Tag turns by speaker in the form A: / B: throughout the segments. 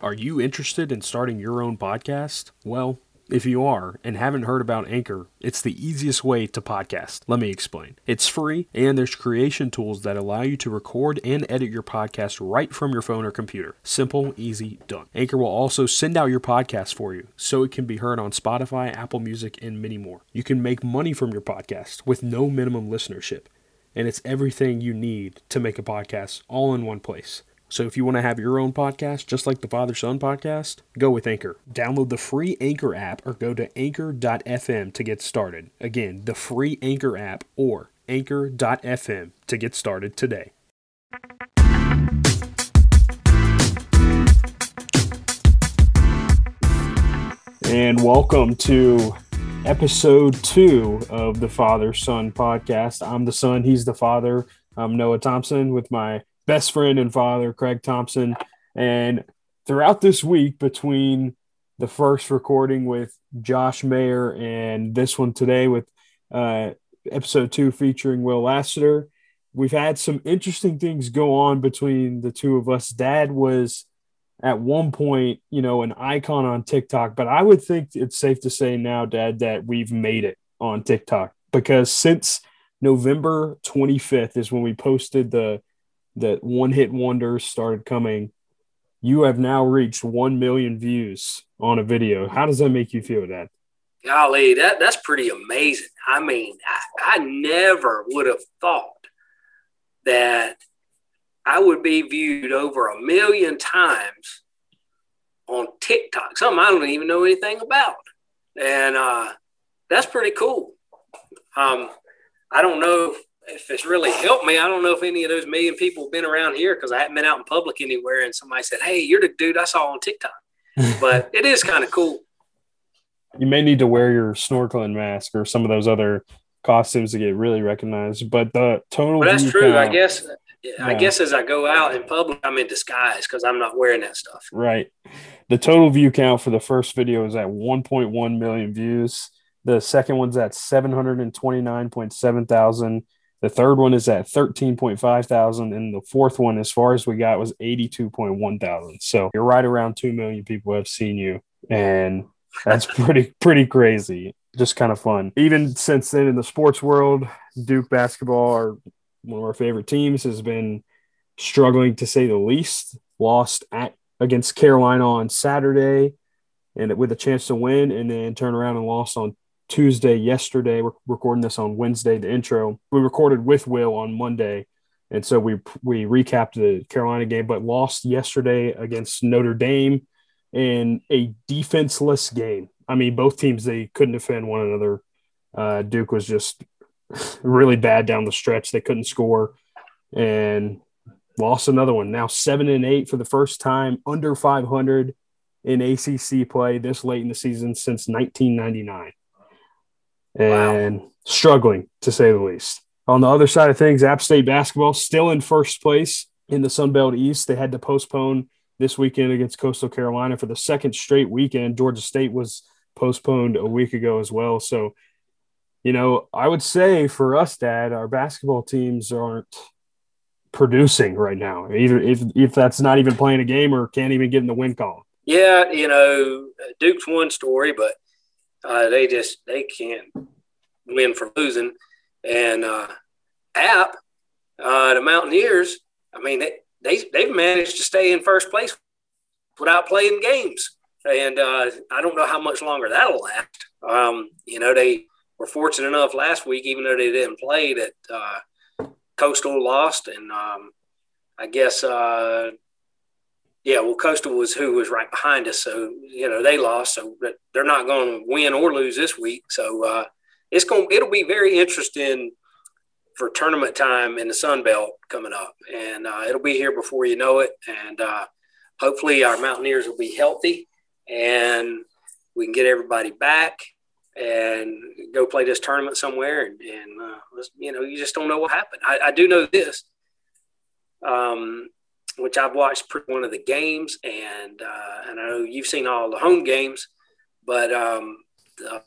A: Are you interested in starting your own podcast? Well, if you are and haven't heard about Anchor, it's the easiest way to podcast. Let me explain. It's free and there's creation tools that allow you to record and edit your podcast right from your phone or computer. Simple, easy, done. Anchor will also send out your podcast for you so it can be heard on Spotify, Apple Music, and many more. You can make money from your podcast with no minimum listenership. And it's everything you need to make a podcast all in one place. So if you want to have your own podcast, just like the Father Son podcast, go with Anchor. Download the free Anchor app or go to anchor.fm to get started. Again, the free Anchor app or anchor.fm to get started today. And welcome to episode two of the Father Son podcast. I'm the son, he's the father. I'm Noah Thompson with my best friend and father, Craig Thompson. And throughout this week, between the first recording with Josh Mayer and this one today with uh, episode two featuring Will Lassiter, we've had some interesting things go on between the two of us. Dad was at one point, you know, an icon on TikTok, but I would think it's safe to say now, Dad, that we've made it on TikTok because since November 25th is when we posted the that one hit wonders started coming, you have now reached 1 million views on a video. How does that make you feel, Dad?
B: Golly, that, that's pretty amazing. I mean, I, I never would have thought that I would be viewed over a million times on TikTok, something I don't even know anything about. And uh, that's pretty cool. Um, I don't know if it's really helped me, I don't know if any of those million people have been around here because I haven't been out in public anywhere and somebody said, Hey, you're the dude I saw on TikTok. but it is kind of cool.
A: You may need to wear your snorkeling mask or some of those other costumes to get really recognized. But the total
B: well, that's true. Count, I guess yeah. I guess as I go out in public, I'm in disguise because I'm not wearing that stuff.
A: Right. The total view count for the first video is at 1.1 million views. The second one's at 729.7 thousand. The third one is at 13.5 thousand, and the fourth one, as far as we got, was 82.1 thousand. So you're right around two million people have seen you, and that's pretty pretty crazy. Just kind of fun. Even since then, in the sports world, Duke basketball, our one of our favorite teams, has been struggling to say the least. Lost at against Carolina on Saturday, and with a chance to win, and then turn around and lost on Tuesday yesterday. We're recording this on Wednesday, the intro. We recorded with Will on Monday. And so we we recapped the Carolina game, but lost yesterday against Notre Dame in a defenseless game. I mean, both teams they couldn't defend one another. Uh, Duke was just really bad down the stretch. They couldn't score and lost another one. Now seven and eight for the first time under 500 in ACC play this late in the season since 1999 and wow. struggling to say the least. On the other side of things, App State basketball still in first place in the Sun Belt East. They had to postpone this weekend against Coastal Carolina for the second straight weekend. Georgia State was postponed a week ago as well. So, you know, I would say for us, Dad, our basketball teams aren't producing right now. Either if if that's not even playing a game or can't even get in the win column.
B: Yeah, you know, Duke's one story, but uh, they just they can't win for losing. And uh, App, uh, the Mountaineers, I mean they, they they've managed to stay in first place without playing games. And uh, I don't know how much longer that'll last. Um, you know, they were fortunate enough last week, even though they didn't play, that uh, Coastal lost, and um, I guess uh, yeah, well, Coastal was who was right behind us, so you know they lost, so they're not going to win or lose this week. So uh, it's going, it'll be very interesting for tournament time in the Sun Belt coming up, and uh, it'll be here before you know it. And uh, hopefully, our Mountaineers will be healthy, and we can get everybody back and go play this tournament somewhere. And, and uh, you know, you just don't know what happened. I, I do know this. Um, which I've watched one of the games, and uh, and I know you've seen all the home games, but um, the,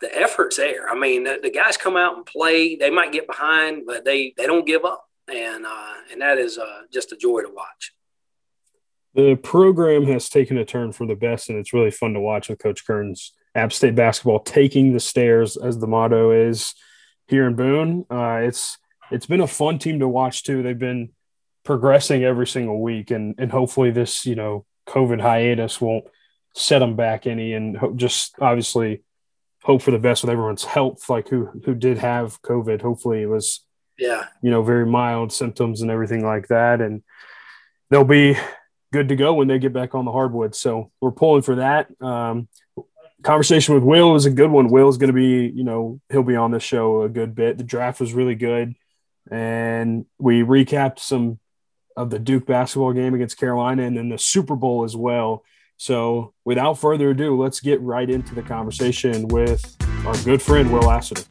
B: the effort's there. I mean, the, the, guys come out and play. They might get behind, but they they don't give up, and uh, and that is uh, just a joy to watch.
A: The program has taken a turn for the best, and it's really fun to watch with Coach Kerns. App State basketball taking the stairs, as the motto is here in Boone. Uh, it's it's been a fun team to watch too. They've been progressing every single week, and and hopefully this you know COVID hiatus won't set them back any, and just obviously hope for the best with everyone's health. Like who who did have COVID, hopefully it was
B: yeah
A: you know very mild symptoms and everything like that, and they'll be good to go when they get back on the hardwood. So we're pulling for that. Um, conversation with Will is a good one. Will's going to be, you know, he'll be on the show a good bit. The draft was really good, and we recapped some of the Duke basketball game against Carolina, and then the Super Bowl as well. So, without further ado, let's get right into the conversation with our good friend Will Lassiter.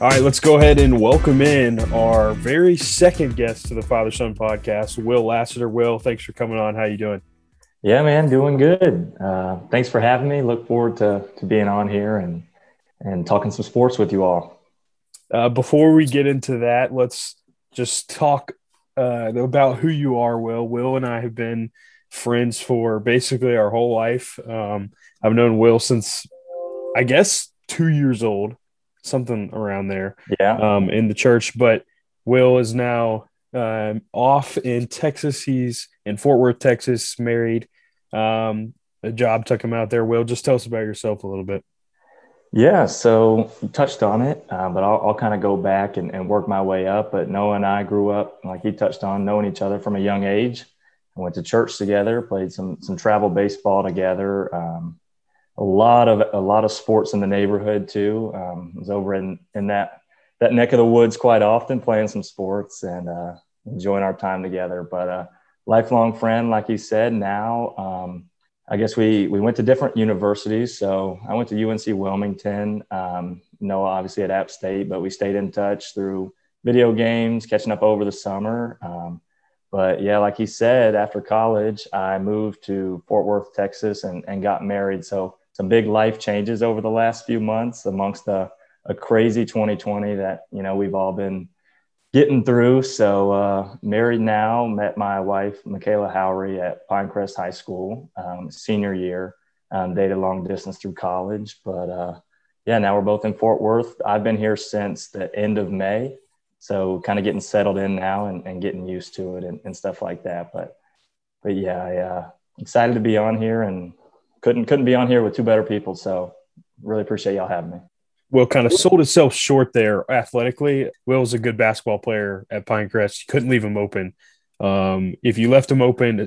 A: All right, let's go ahead and welcome in our very second guest to the Father Son podcast, Will Lassiter. Will, thanks for coming on. How you doing?
C: Yeah, man, doing good. Uh, thanks for having me. Look forward to to being on here and and talking some sports with you all.
A: Uh, before we get into that, let's just talk uh, about who you are, Will. Will and I have been friends for basically our whole life. Um, I've known Will since, I guess, two years old something around there.
C: Yeah.
A: Um, in the church, but Will is now um, off in Texas. He's in Fort Worth, Texas, married. Um, a job took him out there. Will, just tell us about yourself a little bit.
C: Yeah, so you touched on it, uh, but I'll, I'll kind of go back and, and, work my way up. But Noah and I grew up, like he touched on, knowing each other from a young age. Went to church together, played some some travel baseball together. Um, a lot of a lot of sports in the neighborhood too. Um, was over in in that that neck of the woods quite often, playing some sports and uh, enjoying our time together. But uh, lifelong friend, like he said. Now, um, I guess we we went to different universities. So I went to UNC Wilmington. Um, Noah obviously at App State, but we stayed in touch through video games, catching up over the summer. Um, but yeah, like he said, after college, I moved to Fort Worth, Texas, and, and got married. So some big life changes over the last few months amongst a, a crazy 2020 that you know we've all been getting through. So uh, married now, met my wife Michaela Howery at Pinecrest High School, um, senior year. Um, dated long distance through college, but uh, yeah, now we're both in Fort Worth. I've been here since the end of May, so kind of getting settled in now and, and getting used to it and, and, stuff like that. But but yeah, I, uh, excited to be on here and couldn't couldn't be on here with two better people. So really appreciate y'all having me.
A: Will kind of sold itself short there athletically. Will was a good basketball player at Pinecrest. You couldn't leave him open. Um, if you left him open,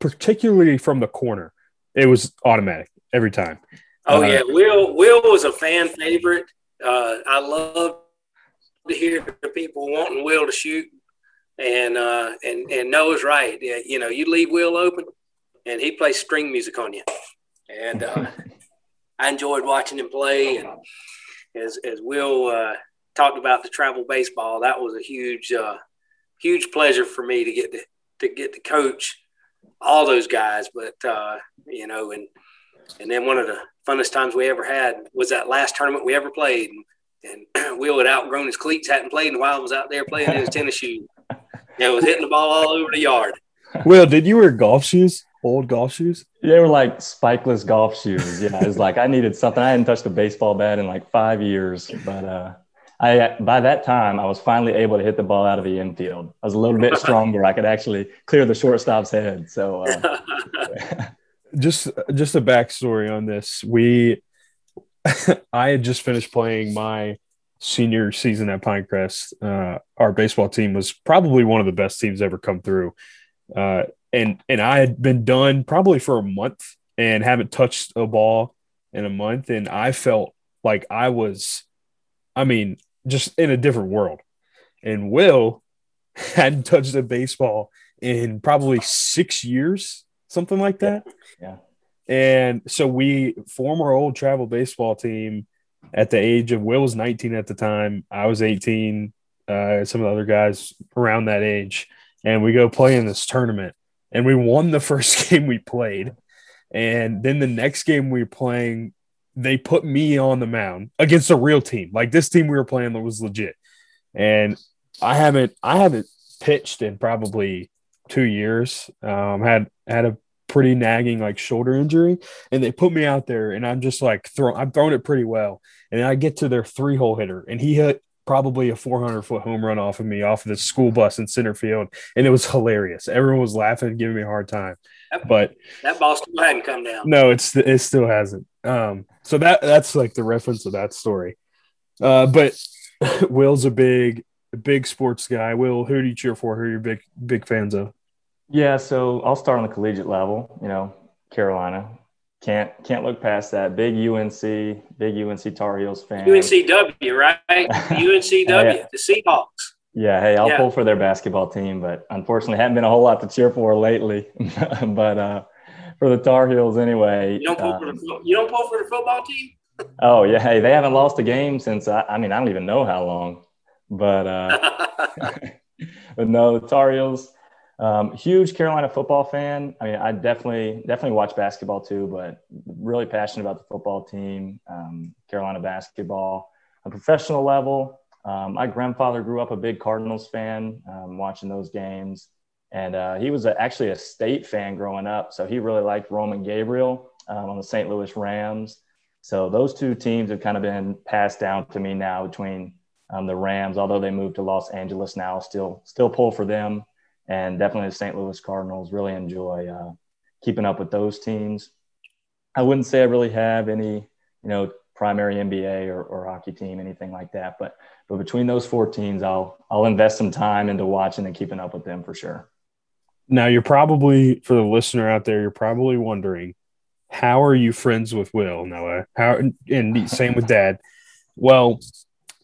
A: particularly from the corner, it was automatic every time.
B: Oh uh, yeah, Will Will was a fan favorite. Uh, I love to hear the people wanting Will to shoot, and uh, and and Noah's right. Yeah, you know, you leave Will open, and he plays string music on you and uh, I enjoyed watching him play. And as as Will uh, talked about the travel baseball, that was a huge uh, huge pleasure for me to get to to get to coach all those guys. But uh, you know, and and then one of the funnest times we ever had was that last tournament we ever played. And, and Will had outgrown his cleats, hadn't played in a while, was out there playing in his tennis shoes. And was hitting the ball all over the yard.
A: Will, did you wear golf shoes? Old golf shoes?
C: They were like spikeless golf shoes. Yeah, it was like I needed something. I hadn't touched a baseball bat in like five years, but uh, I by that time I was finally able to hit the ball out of the infield. I was a little bit stronger. I could actually clear the shortstop's head. So, uh,
A: just just a backstory on this. We, I had just finished playing my senior season at Pinecrest. Uh, our baseball team was probably one of the best teams ever come through. Uh, and and I had been done probably for a month and haven't touched a ball in a month, and I felt like I was, I mean, just in a different world. And Will hadn't touched a baseball in probably six years, something like that.
C: Yeah.
A: And so we form our old travel baseball team at the age of Will was 19 at the time. I was 18. Uh, some of the other guys around that age, and we go play in this tournament and we won the first game we played. And then the next game we were playing, they put me on the mound against a real team. Like this team we were playing was legit. And I haven't I haven't pitched in probably two years. Um, had had a pretty nagging like shoulder injury, and they put me out there, and I'm just like throw. I'm throwing it pretty well, and I get to their three hole hitter, and he hit probably a 400 foot home run off of me off of the school bus in center field, and it was hilarious. Everyone was laughing, and giving me a hard time. But
B: that ball still hadn't come down.
A: No, it's it still hasn't. Um, so that that's like the reference of that story. Uh, but Will's a big big sports guy. Will, who do you cheer for? Who are you big big fans of?
C: Yeah, so I'll start on the collegiate level. You know, Carolina. Can't can't look past that. Big UNC, big UNC Tar Heels fan.
B: UNCW, right? UNCW, yeah. the Seahawks.
C: Yeah, hey, I'll yeah. pull for their basketball team, but unfortunately, haven't been a whole lot to cheer for lately. but uh, for the Tar Heels, anyway.
B: You don't pull um, for the you don't pull for the football team.
C: oh yeah, hey, they haven't lost a game since I, I mean I don't even know how long, but uh, but no, the Tar Heels. Um, huge Carolina football fan. I mean, I definitely definitely watch basketball too, but really passionate about the football team, um, Carolina basketball. A professional level, um, my grandfather grew up a big Cardinals fan, um, watching those games, and uh, he was a, actually a state fan growing up. So he really liked Roman Gabriel um, on the St. Louis Rams. So those two teams have kind of been passed down to me now between um, the Rams, although they moved to Los Angeles now, still still pull for them and definitely the St. Louis Cardinals. Really enjoy uh, keeping up with those teams. I wouldn't say I really have any, you know, primary NBA or, or hockey team, anything like that. But but between those four teams, I'll I'll invest some time into watching and keeping up with them for sure.
A: Now you're probably for the listener out there, you're probably wondering, how are you friends with Will Noah? How and same with Dad. Well,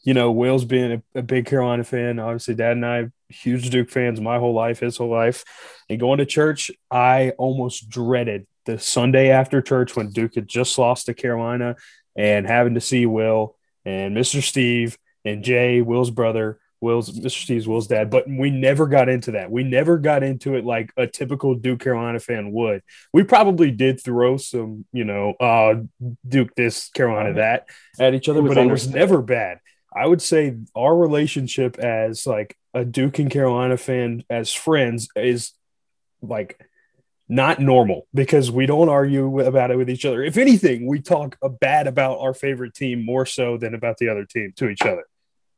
A: you know, Will's been a, a, big Carolina fan. Obviously, Dad and I huge Duke fans my whole life, his whole life. And going to church, I almost dreaded the Sunday after church when Duke had just lost to Carolina and having to see Will and Mr. Steve and Jay, Will's brother, Will's Mr. Steve's Will's dad, but we never got into that. We never got into it like a typical Duke Carolina fan would. We probably did throw some, you know, uh, Duke this, Carolina that at each other, but it was never bad. I would say our relationship as like a Duke and Carolina fan as friends is like not normal because we don't argue about it with each other. If anything, we talk bad about our favorite team more so than about the other team to each other.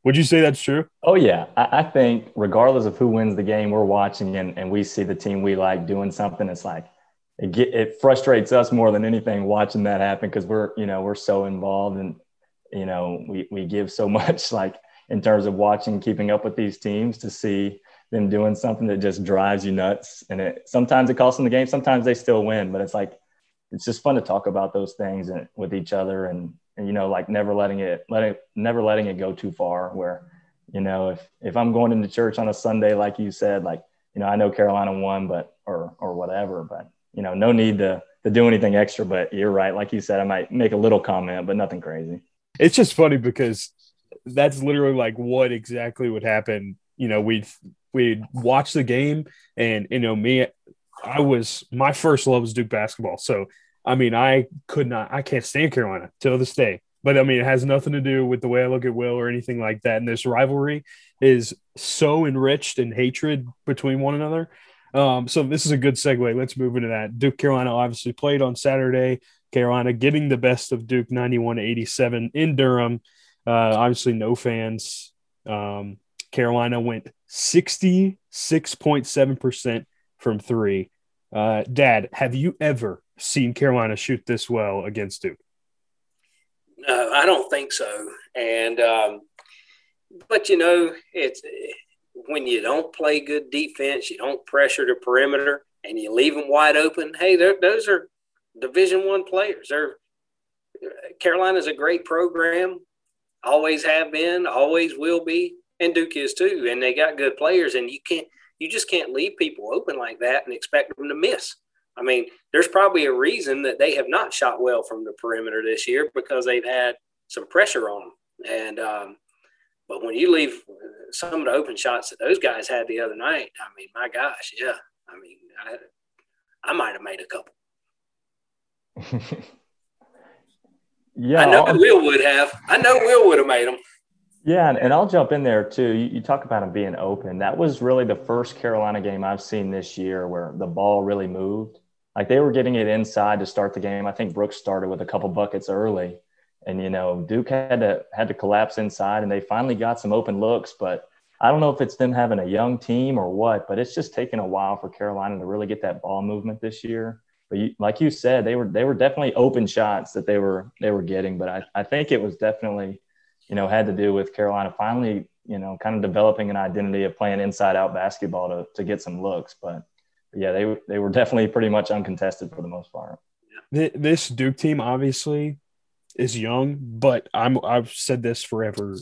A: Would you say that's true?
C: Oh yeah, I, I think regardless of who wins the game, we're watching and, and we see the team we like doing something. It's like it get, it frustrates us more than anything watching that happen because we're you know we're so involved and you know we we give so much like in terms of watching keeping up with these teams to see them doing something that just drives you nuts. And it sometimes it costs them the game sometimes they still win. But it's like it's just fun to talk about those things and, with each other and, and you know like never letting it letting never letting it go too far where you know if if i'm going into church on a sunday like you said like you know i know carolina won but or or whatever but you know no need to to do anything extra. But you're right. Like you said i might make a little comment but nothing crazy
A: it's just funny because that's literally like what exactly would happen. You know, we'd we'd watch the game, and you know, me, I was my first love was Duke basketball. So I mean, I could not, I can't stand Carolina till this day. But I mean, it has nothing to do with the way I look at Will or anything like that. And this rivalry is so enriched in hatred between one another. Um, so this is a good segue. Let's move into that. Duke Carolina obviously played on Saturday. Carolina getting the best of Duke 91 to 87 in Durham. Uh, obviously, no fans. Um, Carolina went 66.7% from three. Uh, Dad, have you ever seen Carolina shoot this well against Duke?
B: No, I don't think so. And, um, but you know, it's when you don't play good defense, you don't pressure the perimeter, and you leave them wide open. Hey, those are Division One players. They're Carolina's a great program, always have been, always will be, and Duke is too. And they got good players, and you can't, you just can't leave people open like that and expect them to miss. I mean, there's probably a reason that they have not shot well from the perimeter this year because they've had some pressure on them. And um, but when you leave some of the open shots that those guys had the other night, I mean, my gosh, yeah. I mean, I, I might have made a couple.
C: yeah,
B: I know Will would have. I know Will would have made them.
C: Yeah, and, and I'll jump in there too. You, you talk about him being open. That was really the first Carolina game I've seen this year where the ball really moved. Like they were getting it inside to start the game. I think Brooks started with a couple buckets early, and you know Duke had to had to collapse inside, and they finally got some open looks. But I don't know if it's them having a young team or what, but it's just taken a while for Carolina to really get that ball movement this year. But you, like you said, they were they were definitely open shots that they were they were getting. But I, I think it was definitely you know, had to do with Carolina finally, you know, kind of developing an identity of playing inside out basketball to, to get some looks. But yeah, they, they were definitely pretty much uncontested for the most part.
A: This Duke team obviously is young, but I'm, I've said this forever.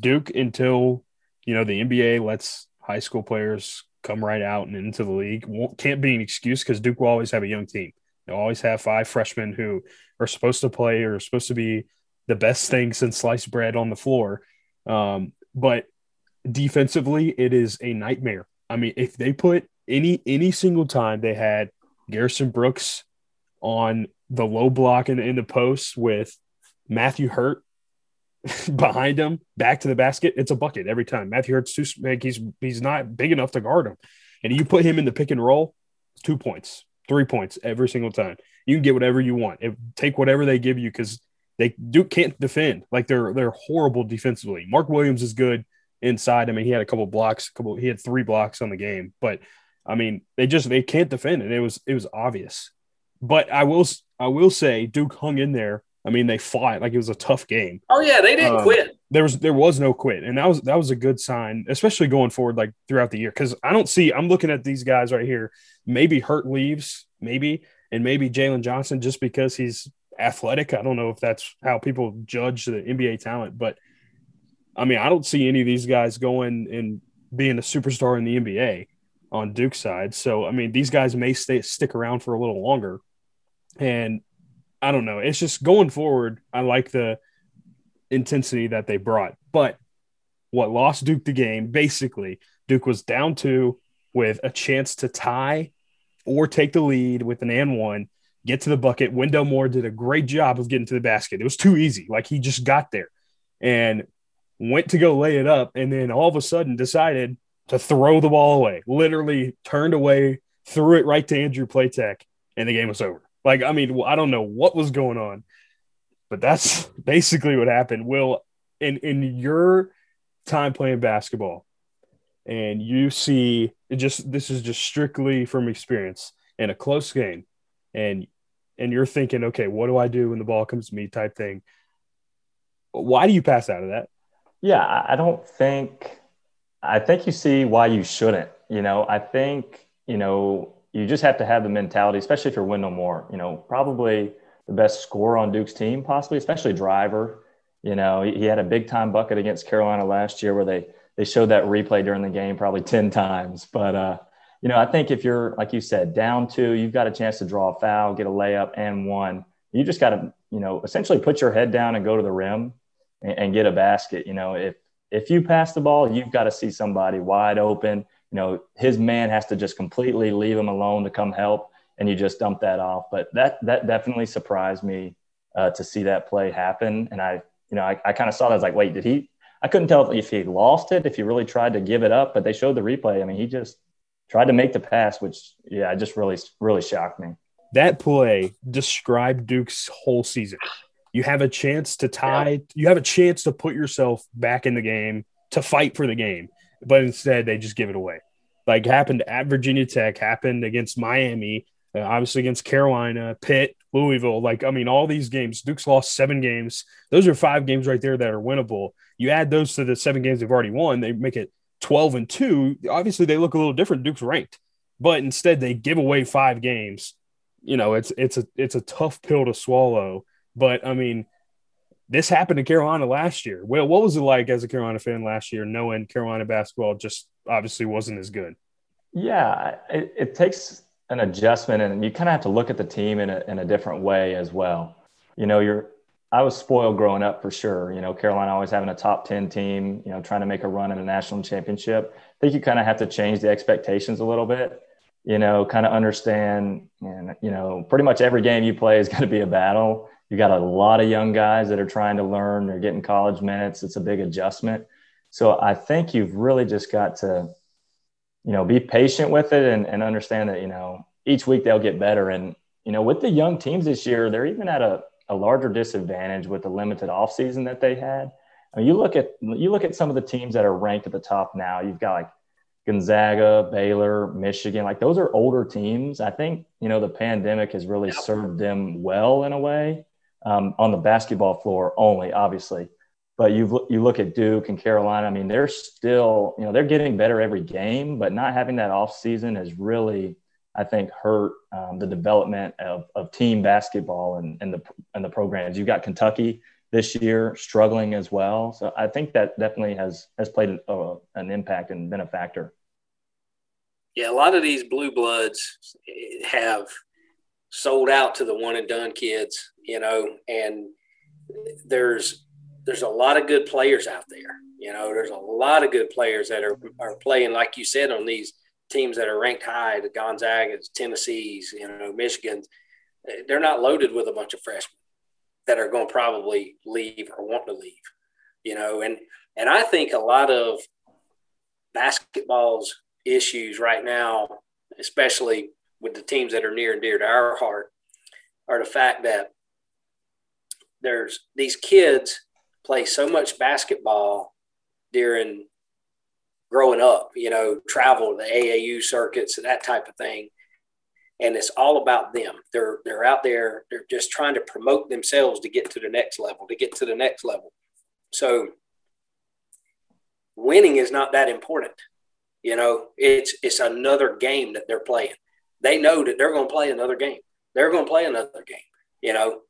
A: Duke until, you know, the NBA lets high school players come right out and into the league can't be an excuse because Duke will always have a young team. They'll always have five freshmen who are supposed to play or supposed to be the best thing since sliced bread on the floor. Um, but defensively, it is a nightmare. I mean, if they put any any single time they had Garrison Brooks on the low block in, in the post with Matthew Hurt behind him, back to the basket, it's a bucket every time. Matthew Hurt's too big; he's he's not big enough to guard him, and you put him in the pick and roll, two points, three points every single time. You can get whatever you want. If, take whatever they give you because they Duke can't defend. Like they're they're horrible defensively. Mark Williams is good inside. I mean, he had a couple blocks, a couple he had three blocks on the game, but I mean, they just they can't defend and it was it was obvious. But I will I will say Duke hung in there. I mean, they fought like it was a tough game.
B: Oh yeah, they didn't um, quit.
A: There was there was no quit, and that was that was a good sign, especially going forward like throughout the year. Because I don't see I'm looking at these guys right here. Maybe Hurt leaves, maybe, and maybe Jalen Johnson just because he's athletic. I don't know if that's how people judge the NBA talent, but I mean, I don't see any of these guys going and being a superstar in the NBA on Duke's side. So, I mean, these guys may stay stick around for a little longer. And I don't know. It's just going forward. I like the intensity that they brought. But what lost Duke the game, basically, Duke was down two with a chance to tie or take the lead with an and one get to the bucket. Wendell Moore did a great job of getting to the basket. It was too easy. Like he just got there and went to go lay it up. And then all of a sudden decided to throw the ball away, literally turned away, threw it right to Andrew Platek, and the game was over. Like, I mean, I don't know what was going on, but that's basically what happened. Will, in, in your time playing basketball, and you see just this is just strictly from experience in a close game and and you're thinking, okay, what do I do when the ball comes to me type thing. Why do you pass out of that?
C: Yeah, I don't think, I think you see why you shouldn't. You know, I think, you know, you just have to have the mentality, especially if you're Wendell Moore, you know, probably the best scorer on Duke's team, possibly, especially driver. You know, he had a big time bucket against Carolina last year where they, they showed that replay during the game probably 10 times. But, uh, you know, I think if you're, like you said, down two, you've got a chance to draw a foul, get a layup and one. You just got to, you know, essentially put your head down and go to the rim and, and get a basket. You know, if, if you pass the ball, you've got to see somebody wide open. You know, his man has to just completely leave him alone to come help, and you just dump that off. But that that definitely surprised me uh, to see that play happen. And I, you know, I, I kind of saw that. I was like, wait, did he? I couldn't tell if he lost it, if he really tried to give it up, but they showed the replay. I mean, he just tried to make the pass, which yeah, just really really shocked me.
A: That play described Duke's whole season. You have a chance to tie. Yeah. You have a chance to put yourself back in the game to fight for the game, but instead they just give it away. Like happened at Virginia Tech, happened against Miami, uh, obviously against Carolina, Pitt, Louisville. Like I mean, all these games. Duke's lost seven games. Those are five games right there that are winnable. You add those to the seven games they've already won, they make it 12 and 2, obviously they look a little different. Duke's ranked, but instead they give away five games. You know, it's it's a it's a tough pill to swallow. But I mean, this happened to Carolina last year. Well, what was it like as a Carolina fan last year, knowing Carolina basketball just obviously wasn't as good?
C: Yeah, it, it takes an adjustment, and you kind of have to look at the team in a, in a different way as well. You know, you're I was spoiled growing up for sure. You know, Carolina always having a top 10 team, you know, trying to make a run in a national championship. I think you kind of have to change the expectations a little bit. you know, kind of understand, and you know, pretty much every game you play is going to be a battle. You got a lot of young guys that are trying to learn. They're getting college minutes. It's a big adjustment. So I think you've really just got to, you know, be patient with it and, and understand that, you know, each week they'll get better. And, you know, with the young teams this year, they're even at a, a larger disadvantage with the limited offseason that they had. I mean, you look at you look at some of the teams that are ranked at the top now. You've got like Gonzaga, Baylor, Michigan. Like those are older teams. I think you know the pandemic has really served them well in a way um, on the basketball floor only, obviously. But you you look at Duke and Carolina. I mean, they're still you know they're getting better every game, but not having that off season has really I think hurt um, the development of, of team basketball and, and the and the programs. You've got Kentucky this year struggling as well, so I think that definitely has has played a, an impact and been a factor.
B: Yeah, a lot of these blue bloods have sold out to the one and done kids, you know, and there's there's a lot of good players out there. You know, there's a lot of good players that are are playing, like you said, on these teams that are ranked high, the Gonzagas, Tennessee's, you know, Michigan's, they're not loaded with a bunch of freshmen that are going to probably leave or want to leave, you know, and and I think a lot of basketball's issues right now, especially with the teams that are near and dear to our heart, are the fact that there's these kids play so much basketball during growing up, you know, travel the AAU circuits and that type of thing. And it's all about them. They're they're out there, they're just trying to promote themselves to get to the next level, to get to the next level. So winning is not that important. You know, it's it's another game that they're playing. They know that they're going to play another game. They're going to play another game, you know.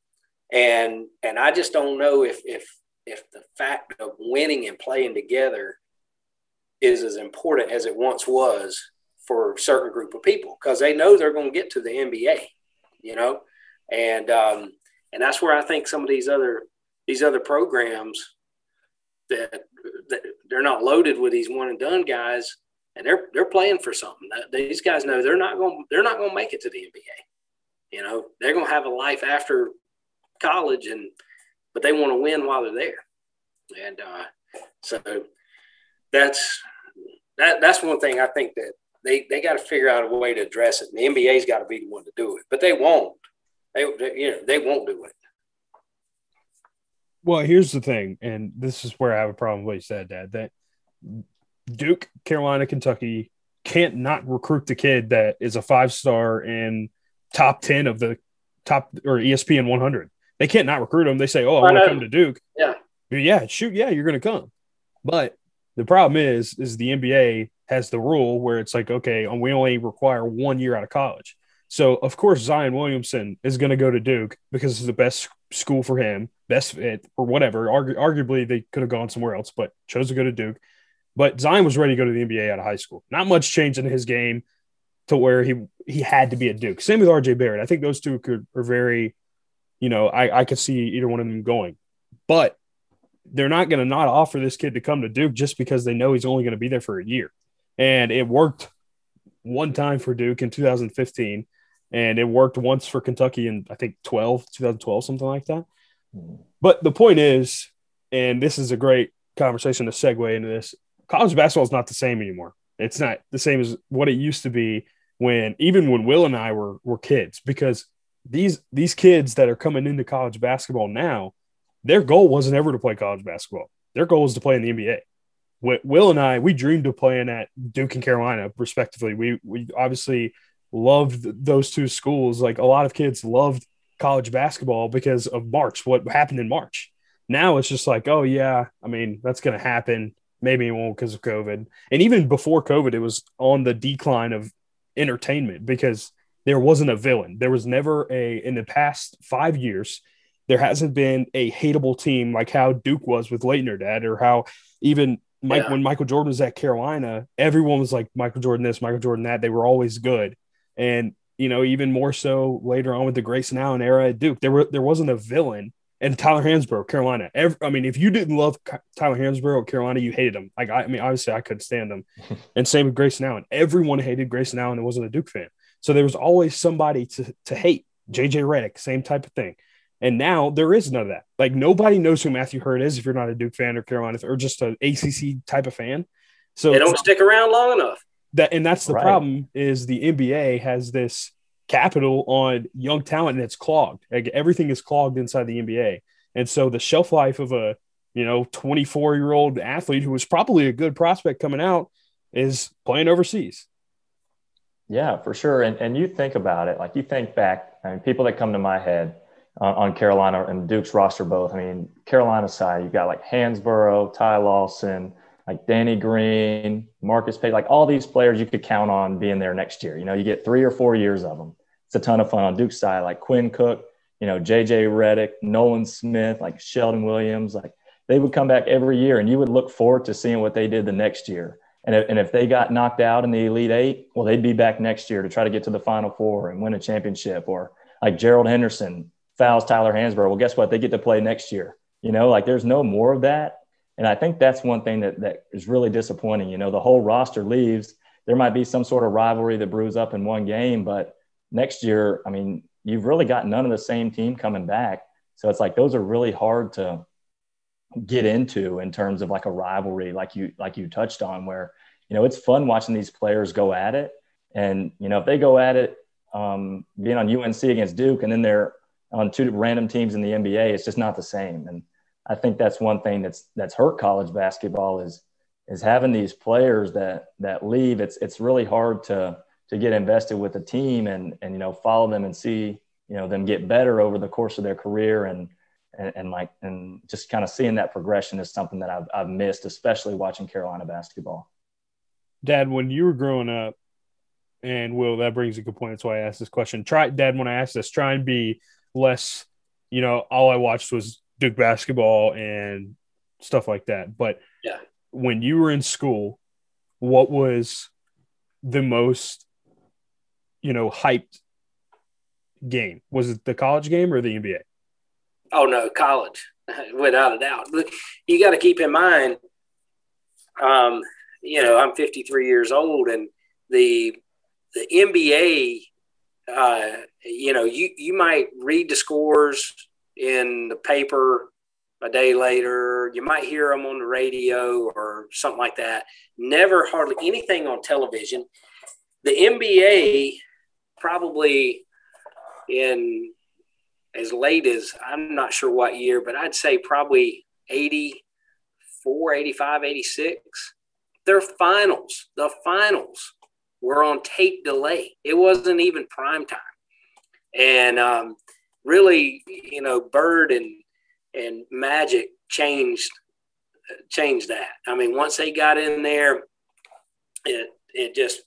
B: And and I just don't know if if if the fact of winning and playing together is as important as it once was for a certain group of people because they know they're going to get to the NBA, you know, and um, and that's where I think some of these other these other programs that, that they're not loaded with these one and done guys, and they're they're playing for something. These guys know they're not going they're not going to make it to the NBA. You know, they're going to have a life after college, and but they want to win while they're there, and uh, so that's that that's one thing I think that they they got to figure out a way to address it. And the NBA's got to be the one to do it, but they won't. They, they you know they won't do it.
A: Well, here's the thing, and this is where I have a problem with what you said, Dad. That Duke, Carolina, Kentucky can't not recruit the kid that is a five star and top ten of the top or ESPN 100. They can't not recruit him. They say, "Oh, I want to come to Duke."
B: Yeah,
A: yeah, shoot, yeah, you're going to come. But the problem is, is the NBA has the rule where it's like, okay, um, we only require one year out of college. So of course Zion Williamson is going to go to Duke because it's the best school for him, best fit or whatever. Argu- arguably they could have gone somewhere else, but chose to go to Duke. But Zion was ready to go to the NBA out of high school. Not much change in his game to where he he had to be at Duke. Same with RJ Barrett. I think those two could are very, you know, I I could see either one of them going. But they're not going to not offer this kid to come to Duke just because they know he's only going to be there for a year. And it worked one time for Duke in 2015, and it worked once for Kentucky in, I think, 12, 2012, something like that. Hmm. But the point is, and this is a great conversation to segue into this college basketball is not the same anymore. It's not the same as what it used to be when even when Will and I were were kids because these these kids that are coming into college basketball now their goal wasn't ever to play college basketball. Their goal was to play in the NBA. Will and I, we dreamed of playing at Duke and Carolina, respectively. We we obviously loved those two schools. Like a lot of kids loved college basketball because of March, what happened in March. Now it's just like, oh yeah, I mean that's going to happen. Maybe it won't because of COVID. And even before COVID, it was on the decline of entertainment because there wasn't a villain. There was never a in the past five years there hasn't been a hateable team like how Duke was with Laettner dad, or how even Mike yeah. when Michael Jordan was at Carolina, everyone was like Michael Jordan this, Michael Jordan that. They were always good, and you know even more so later on with the Grayson Allen era at Duke, there were there wasn't a villain and Tyler Hansbrough, Carolina. Every, I mean, if you didn't love Tyler Hansbrough Carolina, you hated him. Like I, I mean, obviously I couldn't stand him. and same with Grayson Allen. Everyone hated Grayson Allen that wasn't a Duke fan. So there was always somebody to to hate. JJ Redick, same type of thing. And now there is none of that. Like nobody knows who Matthew Hurt is if you're not a Duke fan or Carolina or just an ACC type of fan. So
B: they don't stick around long enough.
A: That and that's the right. problem is the NBA has this capital on young talent and it's clogged. Like everything is clogged inside the NBA. And so the shelf life of a, you know, 24 year old athlete who was probably a good prospect coming out is playing overseas.
C: Yeah, for sure. And, and you think about it, like you think back, I mean, people that come to my head on, on Carolina and Duke's roster both. I mean, Carolina side, you've got like Hansbrough, Ty Lawson, like Danny Green, Marcus Paige, like all these players you could count on being there next year. You know, you get three or four years of them. It's a ton of fun on Duke's side, like Quinn Cook, you know, JJ Redick, Nolan Smith, like Sheldon Williams, like they would come back every year and you would look forward to seeing what they did the next year. And if, and if they got knocked out in the Elite Eight, well, they'd be back next year to try to get to the Final Four and win a championship. Or like Gerald Henderson fouls Tyler Hansbrough. Well, guess what? They get to play next year. You know, like there's no more of that. And I think that's one thing that, that is really disappointing. You know, the whole roster leaves. There might be some sort of rivalry that brews up in one game, but next year, I mean, you've really got none of the same team coming back. So it's like those are really hard to get into in terms of like a rivalry, like you like you touched on, where you know it's fun watching these players go at it. And you know, if they go at it, um, being on UNC against Duke, and then they're on two random teams in the NBA, it's just not the same. And I think that's one thing that's that's hurt college basketball is is having these players that that leave. It's it's really hard to to get invested with a team and and you know follow them and see you know them get better over the course of their career and and, and like and just kind of seeing that progression is something that I've I've missed, especially watching Carolina basketball.
A: Dad, when you were growing up, and Will, that brings a good point. That's why I asked this question. Try, Dad, when I asked this, try and be less. You know, all I watched was Duke basketball and stuff like that. But
B: yeah,
A: when you were in school, what was the most, you know, hyped game? Was it the college game or the NBA?
B: Oh no, college, without a doubt. You got to keep in mind, um, you know, I'm 53 years old, and the the NBA, uh, you know, you you might read the scores in the paper a day later. You might hear them on the radio or something like that. Never hardly anything on television. The NBA probably in as late as I'm not sure what year, but I'd say probably 84, 85, 86. Their finals, the finals were on tape delay. It wasn't even prime time. And um, really, you know, Bird and and Magic changed changed that. I mean, once they got in there, it it just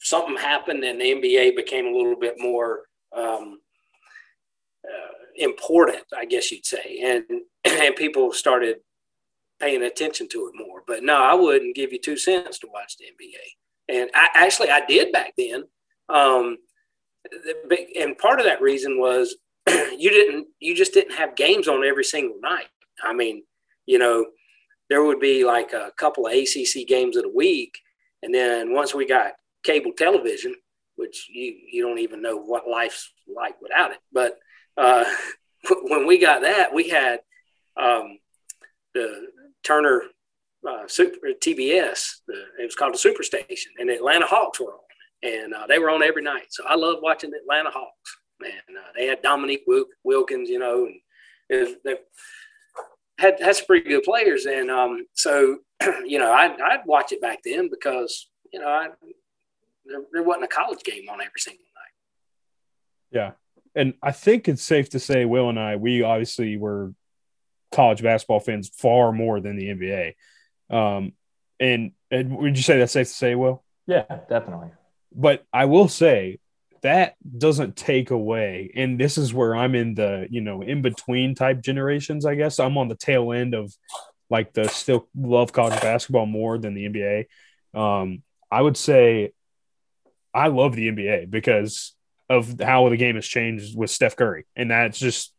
B: something happened, and the NBA became a little bit more um, uh, important, I guess you'd say, and and people started paying attention to it more. But no, I wouldn't give you two cents to watch the NBA, and I actually I did back then. Um, and part of that reason was you didn't you just didn't have games on every single night. I mean, you know, there would be like a couple of ACC games of the week, and then once we got cable television, which you you don't even know what life's like without it, but uh, when we got that, we had um, the Turner uh, Super TBS. The, it was called the Superstation, and the Atlanta Hawks were on, and uh, they were on every night. So I love watching the Atlanta Hawks and uh, they had Dominique Wilkins, you know, and they had had some pretty good players. And um, so, you know, I'd, I'd watch it back then because you know I, there, there wasn't a college game on every single night.
A: Yeah, and I think it's safe to say, Will and I, we obviously were college basketball fans far more than the NBA. Um, and, and would you say that's safe to say, Will?
C: Yeah, definitely.
A: But I will say, that doesn't take away and this is where i'm in the you know in between type generations i guess i'm on the tail end of like the still love college basketball more than the nba um i would say i love the nba because of how the game has changed with steph curry and that's just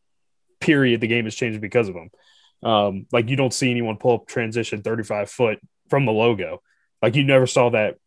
A: period, the game has changed because of them. Um, like you don't see anyone pull up transition 35 foot from the logo. Like you never saw that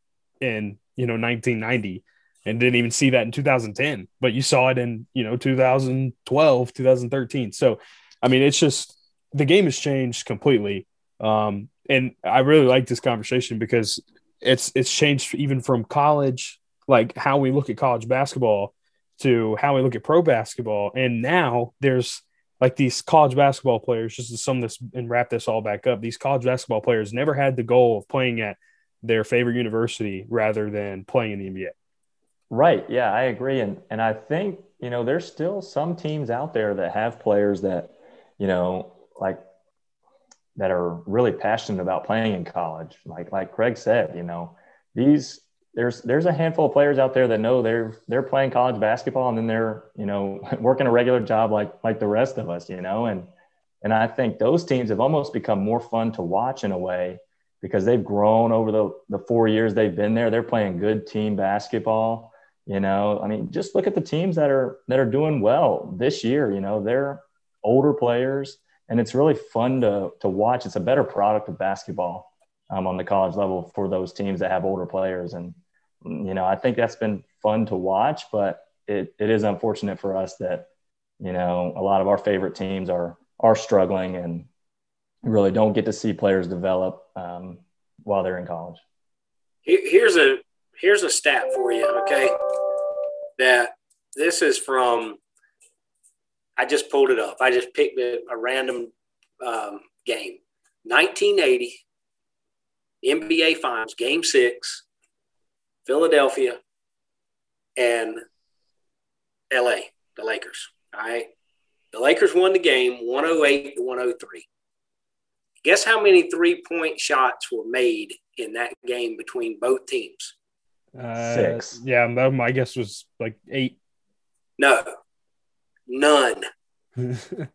A: in, you know, 1990 and didn't even see that in 2010, but you saw it in, you know, 2012, 2013. So, I mean, it's just the game has changed completely. Um, and I really like this conversation because it's it's changed even from college, like how we look at college basketball to how we look at pro basketball. And now there's like these college basketball players, just to sum this and wrap this all back up, these college basketball players never had the goal of playing at their favorite university rather than playing in the NBA.
C: Right. Yeah, I agree. And and I think, you know, there's still some teams out there that have players that, you know, like that are really passionate about playing in college. Like like Craig said, you know, these there's there's a handful of players out there that know they're they're playing college basketball and then they're you know working a regular job like like the rest of us you know and and I think those teams have almost become more fun to watch in a way because they've grown over the the four years they've been there they're playing good team basketball you know I mean just look at the teams that are that are doing well this year you know they're older players and it's really fun to to watch it's a better product of basketball um, on the college level for those teams that have older players. And, you know, I think that's been fun to watch, but it, it is unfortunate for us that, you know, a lot of our favorite teams are, are struggling and really don't get to see players develop um, while they're in college.
B: Here's a, here's a stat for you. Okay. That this is from, I just pulled it up. I just picked a, a random um, game. 1980, NBA Finals, Game Six, Philadelphia, and LA, the Lakers. All right. The Lakers won the game 108 to 103. Guess how many three point shots were made in that game between both teams?
A: Uh, Six. Yeah, my guess was like eight.
B: No, none.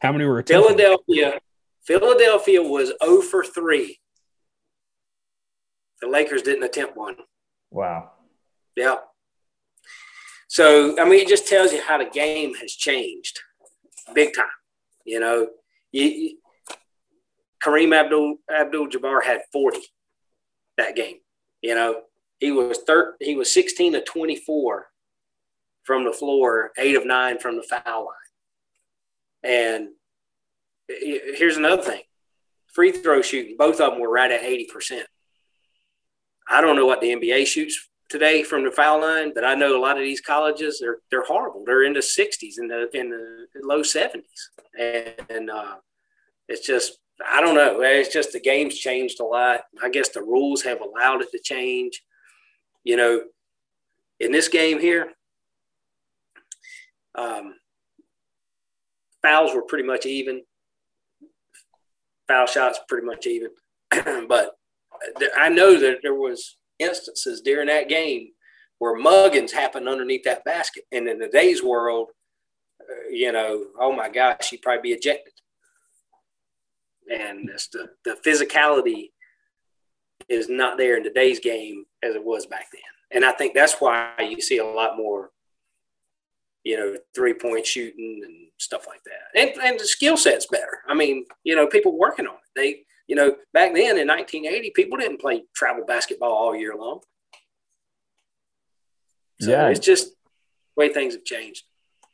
A: how many were
B: Philadelphia? Philadelphia was 0 for 3 the Lakers didn't attempt one.
C: Wow.
B: Yeah. So I mean, it just tells you how the game has changed, big time. You know, you, you, Kareem Abdul Abdul Jabbar had forty that game. You know, he was thir- he was sixteen to twenty four from the floor, eight of nine from the foul line. And here's another thing: free throw shooting, both of them were right at eighty percent. I don't know what the NBA shoots today from the foul line, but I know a lot of these colleges they're they're horrible. They're in the 60s in the in the low 70s, and, and uh, it's just I don't know. It's just the game's changed a lot. I guess the rules have allowed it to change. You know, in this game here, um, fouls were pretty much even. Foul shots pretty much even, but I know that there was instances during that game where muggings happened underneath that basket, and in today's world, uh, you know, oh my gosh, she'd probably be ejected. And the the physicality is not there in today's game as it was back then, and I think that's why you see a lot more, you know, three point shooting and stuff like that, and and the skill set's better. I mean, you know, people working on it. They you know, back then in 1980, people didn't play travel basketball all year long. So yeah. it's just the way things have changed.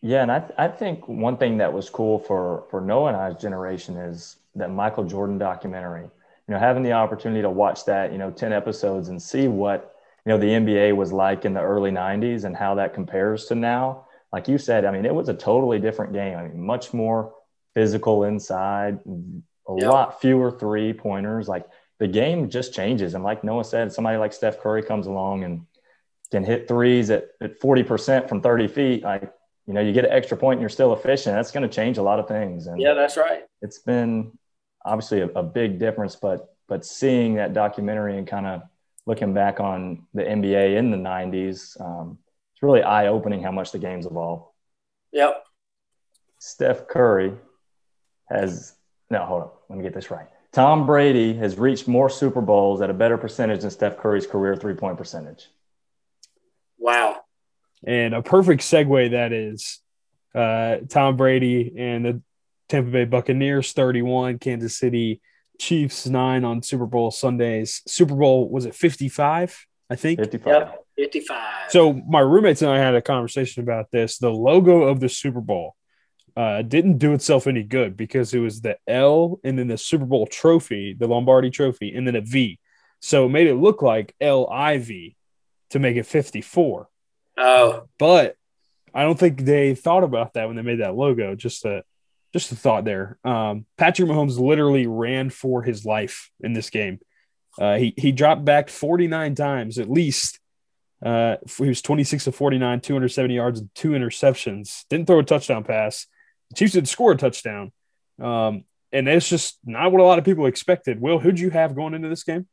C: Yeah, and I, th- I think one thing that was cool for for Noah and I's generation is that Michael Jordan documentary. You know, having the opportunity to watch that, you know, ten episodes and see what you know the NBA was like in the early '90s and how that compares to now. Like you said, I mean, it was a totally different game. I mean, much more physical inside, a yep. lot fewer three pointers. Like the game just changes. And like Noah said, somebody like Steph Curry comes along and can hit threes at, at 40% from 30 feet. Like, you know, you get an extra point and you're still efficient. That's going to change a lot of things. And
B: yeah, that's right.
C: It's been obviously a, a big difference, but, but seeing that documentary and kind of looking back on the NBA in the 90s, um, it's really eye opening how much the game's evolved.
B: Yep.
C: Steph Curry has no, hold on. Let me get this right. Tom Brady has reached more Super Bowls at a better percentage than Steph Curry's career three point percentage.
B: Wow.
A: And a perfect segue that is Uh, Tom Brady and the Tampa Bay Buccaneers 31, Kansas City Chiefs 9 on Super Bowl Sundays. Super Bowl was it 55? I think
C: 55.
B: Yep, 55.
A: So my roommates and I had a conversation about this. The logo of the Super Bowl uh, didn't do itself any good because it was the L and then the Super Bowl trophy, the Lombardi trophy, and then a V. So it made it look like L I V to make it 54.
B: oh,
A: But I don't think they thought about that when they made that logo. Just a just a thought there. Um, Patrick Mahomes literally ran for his life in this game. Uh, he he dropped back 49 times at least. Uh, he was 26 of 49, 270 yards and two interceptions. Didn't throw a touchdown pass. The Chiefs didn't score a touchdown. Um, and that's just not what a lot of people expected. Will, who'd you have going into this game?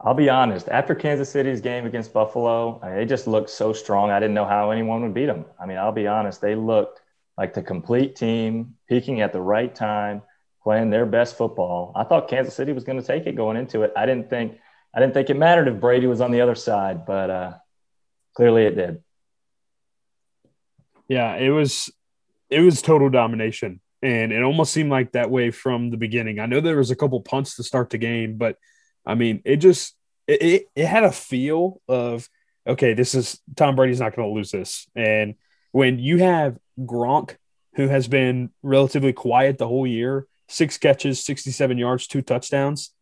C: I'll be honest. After Kansas City's game against Buffalo, mean, they just looked so strong. I didn't know how anyone would beat them. I mean, I'll be honest. They looked like the complete team, peaking at the right time, playing their best football. I thought Kansas City was going to take it going into it. I didn't think I didn't think it mattered if Brady was on the other side, but uh, clearly it did.
A: Yeah, it was it was total domination. And it almost seemed like that way from the beginning. I know there was a couple punts to start the game, but I mean, it just it, it, it had a feel of okay, this is Tom Brady's not going to lose this. And when you have Gronk, who has been relatively quiet the whole year, six catches, 67 yards, two touchdowns.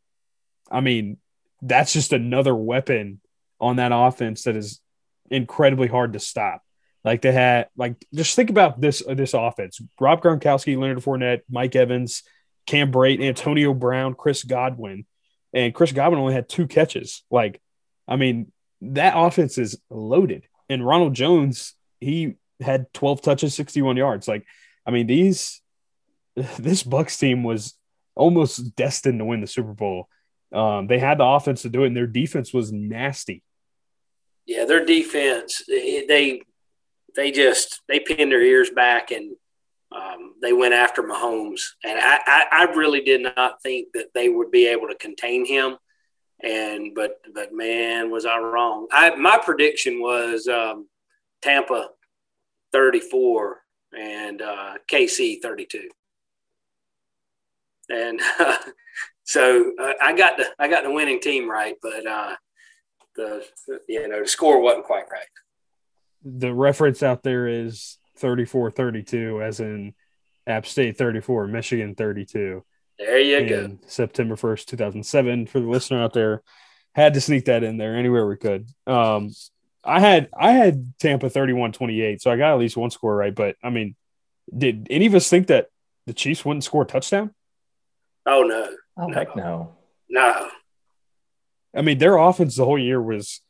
A: I mean, that's just another weapon on that offense that is incredibly hard to stop. Like they had, like just think about this uh, this offense: Rob Gronkowski, Leonard Fournette, Mike Evans, Cam Brate, Antonio Brown, Chris Godwin, and Chris Godwin only had two catches. Like, I mean, that offense is loaded. And Ronald Jones, he had 12 touches, 61 yards. Like, I mean, these this Bucks team was almost destined to win the Super Bowl. Um, they had the offense to do it, and their defense was nasty.
B: yeah, their defense, they they just they pinned their ears back and um, they went after Mahomes. And I, I, I really did not think that they would be able to contain him. And but but man, was I wrong? I my prediction was um, Tampa 34 and uh, KC 32. And uh, so uh, I got the I got the winning team right, but uh, the you know the score wasn't quite right.
A: The reference out there is 34 32, as in App State 34, Michigan 32.
B: There you go.
A: September 1st, 2007. For the listener out there, had to sneak that in there anywhere we could. Um, I had I had Tampa 31-28, so I got at least one score right. But I mean, did any of us think that the Chiefs wouldn't score a touchdown?
B: Oh no,
C: Oh
B: No.
C: heck no.
B: no.
A: I mean, their offense the whole year was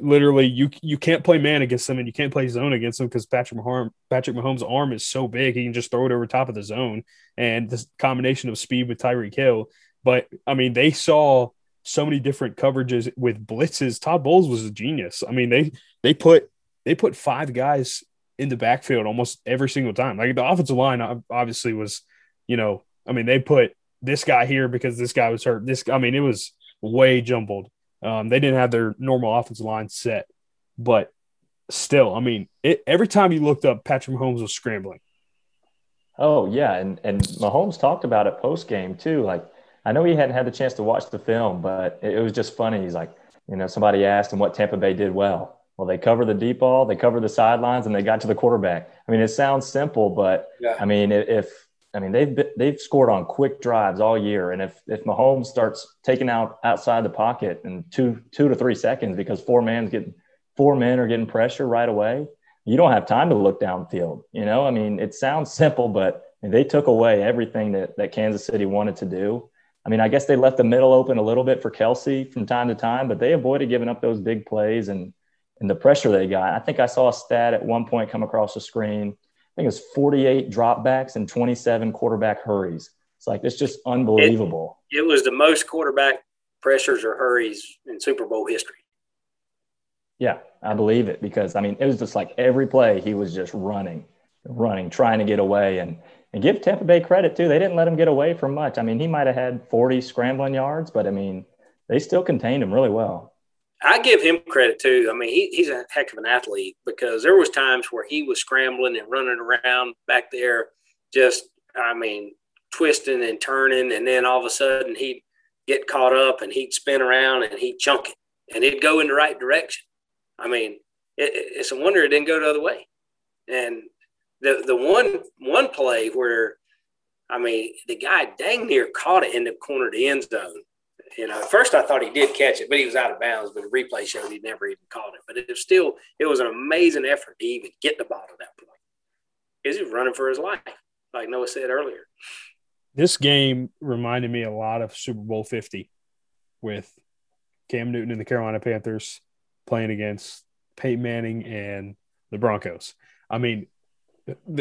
A: literally you you can't play man against them and you can't play zone against them because Patrick Mahomes Patrick Mahomes' arm is so big he can just throw it over top of the zone and this combination of speed with Tyreek Hill. But I mean, they saw so many different coverages with blitzes. Todd Bowles was a genius. I mean, they they put they put five guys in the backfield almost every single time. Like the offensive line obviously was, you know, I mean, they put this guy here because this guy was hurt. This I mean, it was way jumbled. Um, they didn't have their normal offensive line set, but still, I mean, it, every time you looked up, Patrick Mahomes was scrambling.
C: Oh yeah, and and Mahomes talked about it post game too. Like I know he hadn't had the chance to watch the film, but it, it was just funny. He's like, you know, somebody asked him what Tampa Bay did well. Well, they covered the deep ball, they covered the sidelines, and they got to the quarterback. I mean, it sounds simple, but
B: Yeah.
C: I mean, if- if I mean they've been, they've scored on quick drives all year, and if if Mahomes starts taking out outside the pocket in two two to three seconds because four man's getting four men are getting pressure right away, you don't have time to look downfield. You know, I mean, it sounds simple, but they took away everything that that Kansas City wanted to do. I mean, I guess they left the middle open a little bit for Kelce from time to time, but they avoided giving up those big plays and and the pressure they got. I think I saw a stat at one point come across the screen. I think it was 48 dropbacks and 27 quarterback hurries. It's like it's just unbelievable.
B: It was the most quarterback pressures or hurries in Super Bowl history.
C: Yeah, I believe it because I mean it was just like every play he was just running, running, trying to get away and and give Tampa Bay credit too. They didn't let him get away from much. I mean, he might have had 40 scrambling yards, but I mean, they still contained him really well.
B: I give him credit too. I mean, he, he's a heck of an athlete because there was times where he was scrambling and running around back there, just I mean, twisting and turning, and then all of a sudden he'd get caught up and he'd spin around and he'd chunk it and it'd go in the right direction. I mean, it, it's a wonder it didn't go the other way. And the the one one play where, I mean, the guy dang near caught it in the corner of the end zone you know, at first I thought he did catch it, but he was out of bounds. But the replay showed he never even caught it. But it was still, it was an amazing effort to even get the ball to that point. Because he running for his life, like Noah said earlier.
A: This game reminded me a lot of Super Bowl 50 with Cam Newton and the Carolina Panthers playing against Peyton Manning and the Broncos. I mean,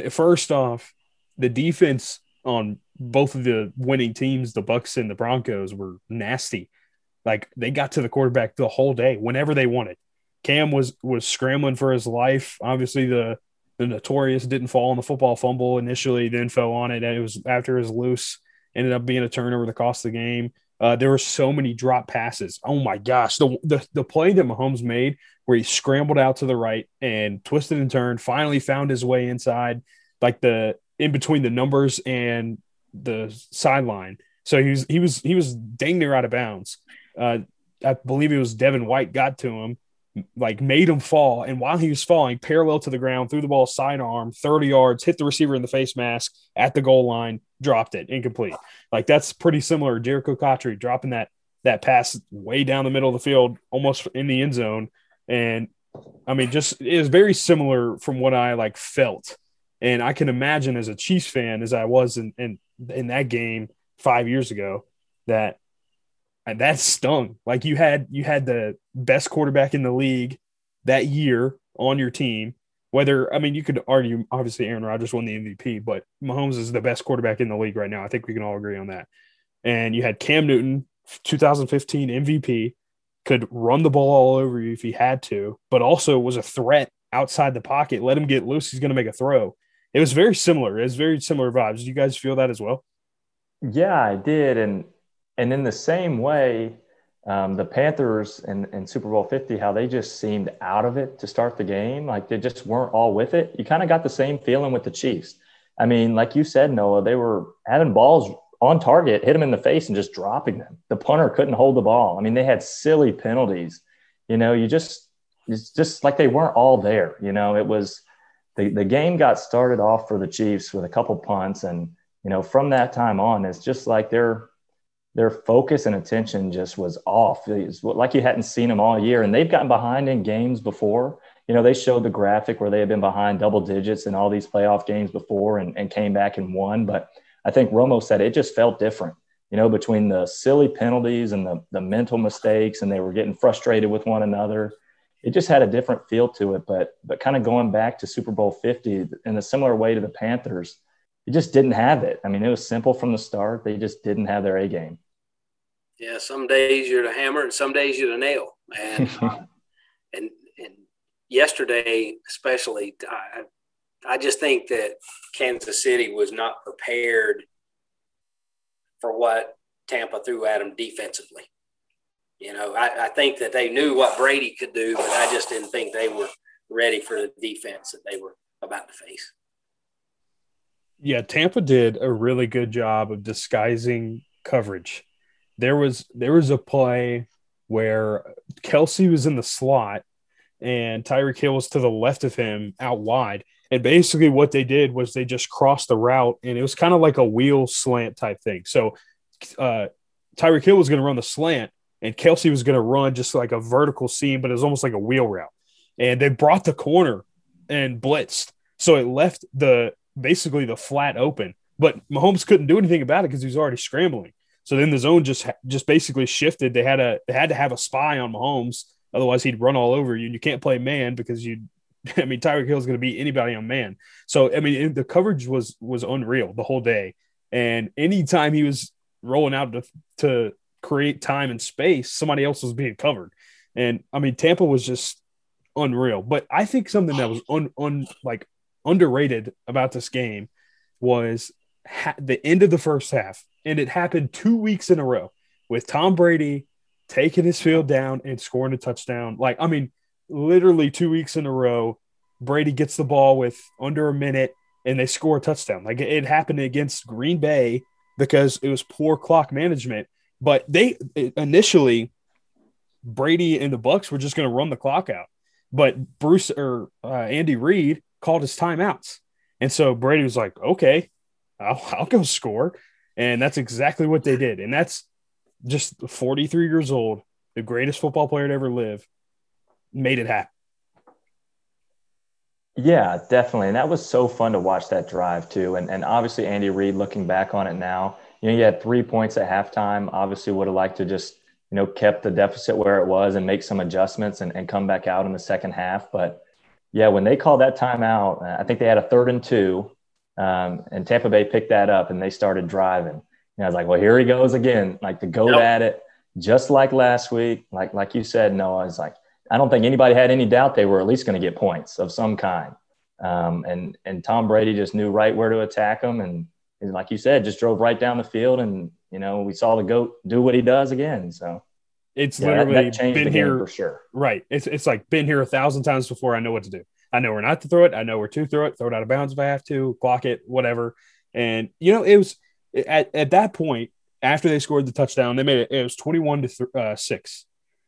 A: first off, the defense on both of the winning teams, the Bucks and the Broncos, were nasty. Like they got to the quarterback the whole day whenever they wanted. Cam was was scrambling for his life. Obviously, the the notorious didn't fall on the football fumble initially, then fell on it. And it was after it was loose, ended up being a turnover that cost of the game. Uh, there were so many drop passes. Oh my gosh, the, the the play that Mahomes made where he scrambled out to the right and twisted and turned, finally found his way inside, like the in between the numbers and the sideline. So he was he was he was dang near out of bounds. Uh, I believe it was Devin White got to him, like made him fall, and while he was falling, parallel to the ground, threw the ball sidearm, thirty yards, hit the receiver in the face mask at the goal line, dropped it, incomplete. Like that's pretty similar. Jerricho Cotchery dropping that that pass way down the middle of the field, almost in the end zone, and I mean, just it was very similar from what I like felt. And I can imagine as a Chiefs fan, as I was in, in in that game five years ago that that stung. Like you had you had the best quarterback in the league that year on your team. Whether I mean you could argue obviously Aaron Rodgers won the MVP, but Mahomes is the best quarterback in the league right now. I think we can all agree on that. And you had Cam Newton, 2015 MVP, could run the ball all over you if he had to, but also was a threat outside the pocket. Let him get loose, he's going to make a throw it was very similar. It was very similar vibes. Do you guys feel that as well?
C: Yeah, I did, and and in the same way, um, the Panthers and, and Super Bowl Fifty, how they just seemed out of it to start the game, like they just weren't all with it. You kind of got the same feeling with the Chiefs. I mean, like you said, Noah, they were having balls on target, hit them in the face, and just dropping them. The punter couldn't hold the ball. I mean, they had silly penalties. You know, you just it's just like they weren't all there. You know, it was the, the game got started off for the Chiefs with a couple punts. And, you know, from that time on, it's just like their, their focus and attention just was off. It's like you hadn't seen them all year. And they've gotten behind in games before. You know, they showed the graphic where they had been behind double digits in all these playoff games before and, and came back and won. But I think Romo said it just felt different, you know, between the silly penalties and the, the mental mistakes, and they were getting frustrated with one another it just had a different feel to it. But but kind of going back to Super Bowl 50 in a similar way to the Panthers, it just didn't have it. I mean, it was simple from the start. They just didn't have their A game.
B: Yeah, some days you're the hammer, and some days you're the nail. And uh, and and yesterday, especially, I I just think that Kansas City was not prepared for what Tampa threw at them defensively. You know, I, I think that they knew what Brady could do, but I just didn't think they were ready for the defense that they were about to face.
A: Yeah, Tampa did a really good job of disguising coverage. There was there was a play where Kelce was in the slot and Tyreek Hill was to the left of him out wide. And basically what they did was they just crossed the route and it was kind of like a wheel slant type thing. So uh Tyreek Hill was going to run the slant and Kelce was going to run just like a vertical seam, but it was almost like a wheel route. And they brought the corner and blitzed, so it left the basically the flat open. But Mahomes couldn't do anything about it because he was already scrambling. So then the zone just just basically shifted. They had a they had to have a spy on Mahomes, otherwise he'd run all over you. And you can't play man because you. I mean, Tyreek Hill is going to beat anybody on man. So I mean, the coverage was was unreal the whole day. And anytime he was rolling out to, to create time and space, somebody else was being covered. And I mean, Tampa was just unreal. But I think something that was un, un like underrated about this game was ha- the end of the first half, and it happened two weeks in a row with Tom Brady taking his field down and scoring a touchdown. Like, I mean, literally two weeks in a row, Brady gets the ball with under a minute and they score a touchdown. Like it happened against Green Bay because it was poor clock management. But they initially, Brady and the Bucks were just going to run the clock out. But Bruce or uh, Andy Reid called his timeouts. And so Brady was like, okay, I'll, I'll go score. And that's exactly what they did. And that's just 43 years old, the greatest football player to ever live, made it happen.
C: Yeah, definitely. And that was so fun to watch that drive too. And and obviously Andy Reid looking back on it now, you know, you had three points at halftime. Obviously would have liked to just, you know, kept the deficit where it was and make some adjustments and, and come back out in the second half. But yeah, when they called that timeout, I think they had a third and two. Um, and Tampa Bay picked that up and they started driving. And I was like, well, here he goes again, like to go yep. at it, just like last week. Like like you said, Noah, it's like I don't think anybody had any doubt they were at least going to get points of some kind. Um, and and Tom Brady just knew right where to attack them, and, and, like you said, just drove right down the field, and you know we saw the goat do what he does again. So
A: it's yeah, literally that, that been here
C: for sure.
A: Right. It's it's like been here a thousand times before. I know what to do. I know where not to throw it. I know where to throw it. Throw it out of bounds if I have to. Clock it, whatever. And you know it was at at that point after they scored the touchdown, they made it. It was twenty one to th- uh, six,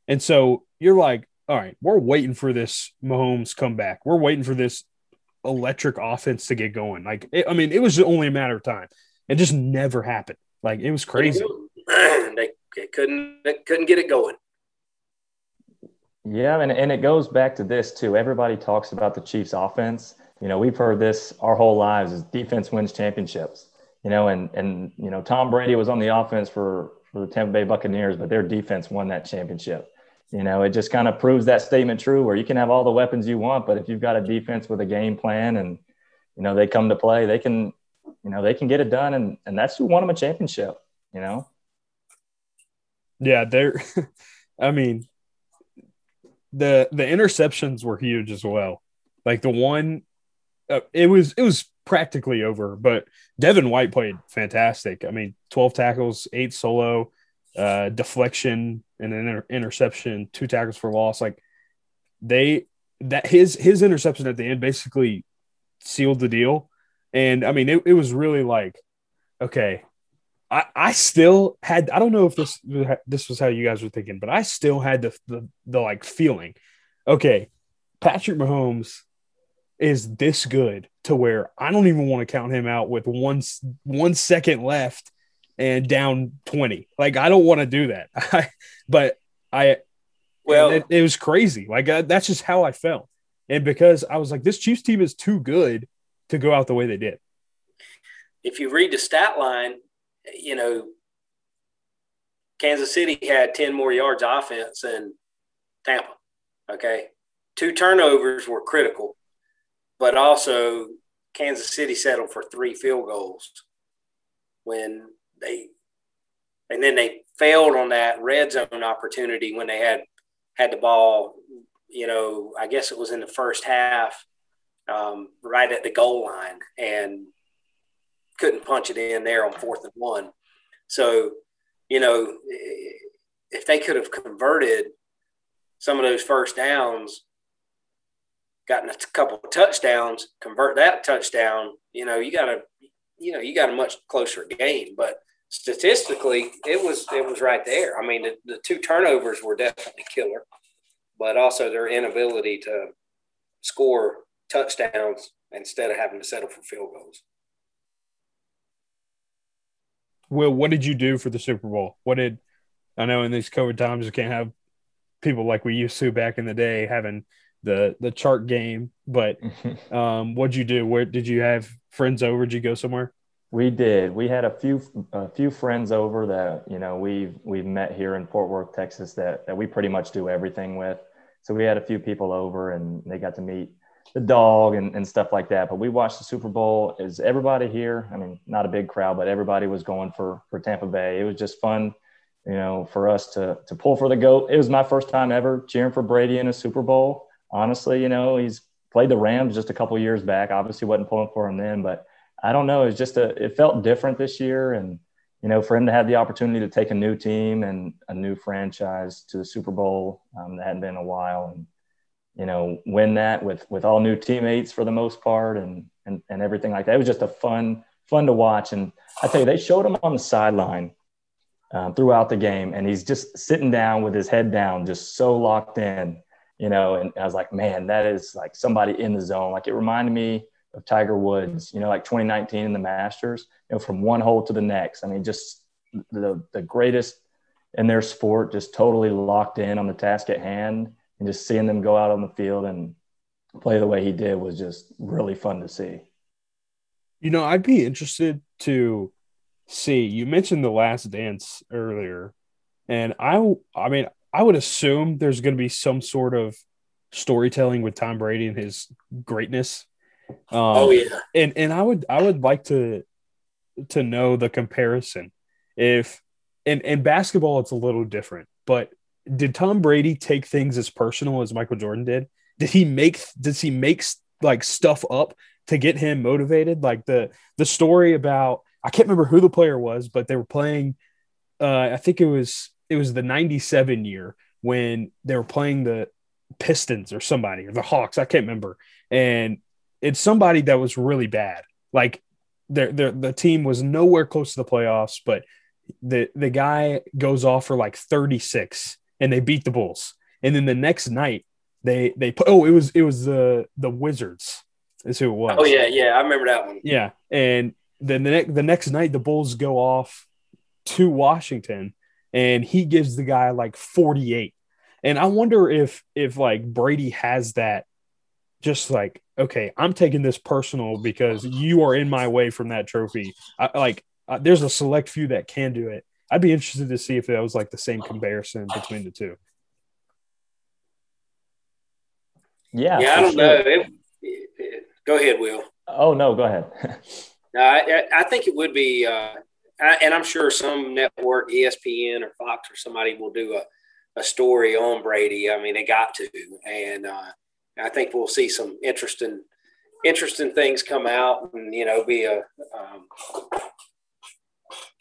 A: and so you're like, all right, we're waiting for this Mahomes comeback. We're waiting for this electric offense to get going. Like, it, I mean, it was only a matter of time. It just never happened. Like, it was crazy.
B: they, they couldn't they couldn't get it going.
C: Yeah, and, and it goes back to this too. Everybody talks about the Chiefs offense. You know, we've heard this our whole lives is defense wins championships. You know, and and you know, Tom Brady was on the offense for for the Tampa Bay Buccaneers, but their defense won that championship you know, it just kind of proves that statement true where you can have all the weapons you want, but if you've got a defense with a game plan and, you know, they come to play, they can, you know, they can get it done. And, and that's who won them a championship, you know?
A: Yeah. They're, I mean, the, the interceptions were huge as well. Like the one, uh, it was, it was practically over, but Devin White played fantastic. I mean, 12 tackles, eight solo, uh, deflection and an inter- interception, two tackles for loss. Like they that his his interception at the end basically sealed the deal. And I mean, it, it was really like, okay, I, I still had I don't know if this this was how you guys were thinking, but I still had the the, the like feeling, okay, Patrick Mahomes is this good to where I don't even want to count him out with one one second left and down 20. Like, I don't want to do that. but I, well, it, it was crazy. Like, uh, that's just how I felt. And because I was like, this Chiefs team is too good to go out the way they did.
B: If you read the stat line, you know, Kansas City had 10 more yards offense than Tampa. Okay. Two turnovers were critical, but also Kansas City settled for three field goals when they and then they failed on that red zone opportunity when they had had the ball. You know, I guess it was in the first half, um, right at the goal line, and couldn't punch it in there on fourth and one. So, you know, if they could have converted some of those first downs, gotten a couple of touchdowns, convert that touchdown, you know, you got a, you know, you got a much closer game. But statistically, it was it was right there. I mean, the, the two turnovers were definitely killer, but also their inability to score touchdowns instead of having to settle for field goals.
A: Will, what did you do for the Super Bowl? What did I know in these COVID times you can't have people like we used to back in the day having the the chart game, but um, what'd you do? Where did you have friends over? Did you go somewhere?
C: We did. We had a few a few friends over that you know we've we've met here in Fort Worth, Texas. That that we pretty much do everything with. So we had a few people over, and they got to meet the dog and, and stuff like that. But we watched the Super Bowl. Is everybody here? I mean, not a big crowd, but everybody was going for for Tampa Bay. It was just fun, you know, for us to to pull for the goat. It was my first time ever cheering for Brady in a Super Bowl. Honestly, you know, he's played the Rams just a couple years back. Obviously, wasn't pulling for him then, but I don't know. It's just a, it felt different this year. And, you know, for him to have the opportunity to take a new team and a new franchise to the Super Bowl um, that hadn't been a while, and you know, win that with with all new teammates for the most part, and and and everything like that. It was just a fun fun to watch. And I tell you, they showed him on the sideline um, throughout the game, and he's just sitting down with his head down, just so locked in, you know. And I was like, man, that is like somebody in the zone. Like it reminded me of Tiger Woods, you know, like 2019 in the Masters, you know, from one hole to the next. I mean, just the the greatest in their sport, just totally locked in on the task at hand, and just seeing them go out on the field and play the way he did was just really fun to see.
A: You know, I'd be interested to see. You mentioned the Last Dance earlier, and I, I mean, I would assume there's going to be some sort of storytelling with Tom Brady and his greatness.
B: Um, oh yeah,
A: and and I would I would like to to know the comparison. If in in basketball, it's a little different, but did Tom Brady take things as personal as Michael Jordan did? Did he make does he make like stuff up to get him motivated. Like the the story about I can't remember who the player was, but they were playing. Uh, I think it was it was the '97 year when they were playing the Pistons or somebody or the Hawks. I can't remember, and it's somebody that was really bad. Like the the the team was nowhere close to the playoffs, but the the guy goes off for like 36 and they beat the Bulls. And then the next night they they put oh it was it was the the Wizards is who it was.
B: Oh yeah, yeah, I remember that one.
A: Yeah, and then the next the next night the Bulls go off to Washington, and he gives the guy like forty eight, and I wonder if if like Brady has that, just like okay, I'm taking this personal because you are in my way from that trophy. I, like uh, there's a select few that can do it. I'd be interested to see if that was like the same comparison between the two.
C: Yeah,
B: yeah, I don't sure. know. It, Go ahead, Will.
C: Oh no, go ahead.
B: no, I, I, think it would be, uh, I, and I'm sure some network, ESPN or Fox or somebody will do a, a story on Brady. I mean, they got to, and uh, I think we'll see some interesting, interesting things come out, and you know, be a um,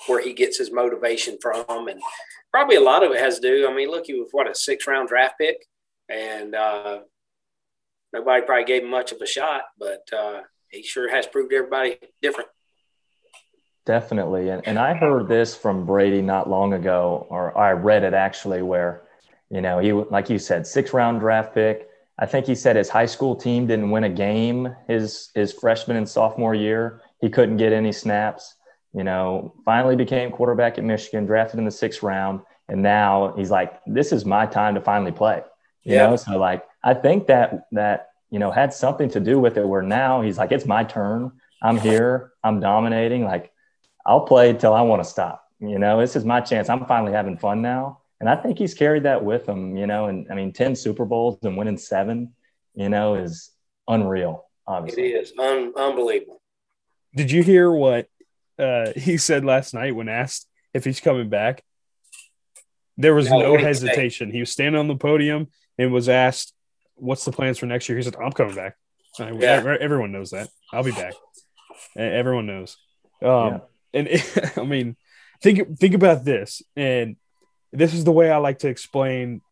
B: where he gets his motivation from, and probably a lot of it has to do. I mean, look, he was what a six round draft pick, and uh, nobody probably gave him much of a shot, but uh, he sure has proved everybody different.
C: Definitely. And, and I heard this from Brady not long ago, or I read it actually, where, you know, he, like you said, six round draft pick. I think he said his high school team didn't win a game his, his freshman and sophomore year. He couldn't get any snaps, you know, finally became quarterback at Michigan, drafted in the sixth round. And now he's like, this is my time to finally play. You yeah. know, so like I think that that you know had something to do with it. Where now he's like, it's my turn. I'm here. I'm dominating. Like I'll play till I want to stop. You know, this is my chance. I'm finally having fun now, and I think he's carried that with him. You know, and I mean, ten Super Bowls and winning seven, you know, is unreal. Obviously,
B: it is Un- unbelievable.
A: Did you hear what uh, he said last night when asked if he's coming back? There was no, no hesitation. He was standing on the podium and was asked, "What's the plans for next year?" He said, "I'm coming back." Yeah. Everyone knows that. I'll be back. Everyone knows. Um, yeah. And it, I mean, think think about this, and this is the way I like to explain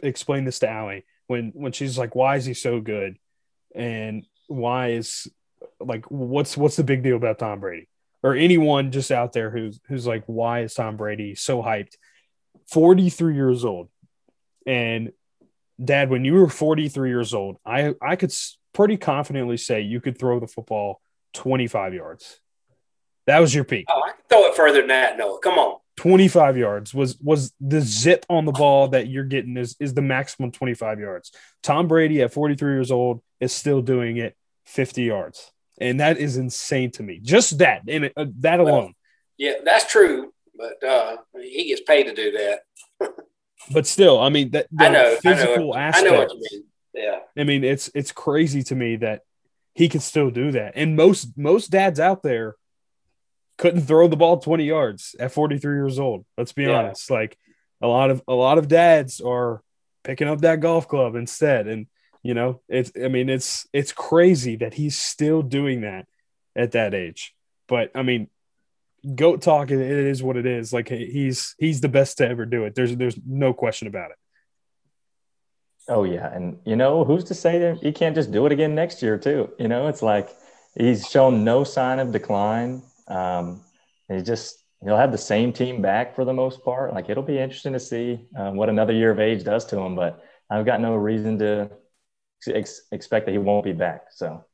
A: explain this to Allie when when she's like, "Why is he so good?" and why is like what's what's the big deal about Tom Brady or anyone just out there who's who's like, why is Tom Brady so hyped? Forty three years old, and Dad, when you were 43 years old, I, I could pretty confidently say you could throw the football 25 yards. That was your peak.
B: Oh, I can throw it further than that, Noah. Come on.
A: 25 yards was was the zip on the ball that you're getting is is the maximum 25 yards. Tom Brady at 43 years old is still doing it 50 yards. And that is insane to me. Just that and uh, that alone.
B: Yeah, that's true, but uh, he gets paid to do that.
A: but still, I mean that
B: the I know,
A: physical
B: I know
A: aspect.
B: I know what you mean. Yeah. I
A: mean, it's it's crazy to me that he can still do that. And most most dads out there couldn't throw the ball 20 yards at 43 years old. Let's be yeah. honest. Like a lot of a lot of dads are picking up that golf club instead. And you know, it's I mean, it's it's crazy that he's still doing that at that age. But I mean, goat talk. It is what it is. Like he's he's the best to ever do it. There's there's no question about it.
C: Oh yeah, and you know who's to say that he can't just do it again next year too? You know, it's like he's shown no sign of decline. Um, he just he'll have the same team back for the most part. Like it'll be interesting to see um, what another year of age does to him. But I've got no reason to ex- expect that he won't be back. So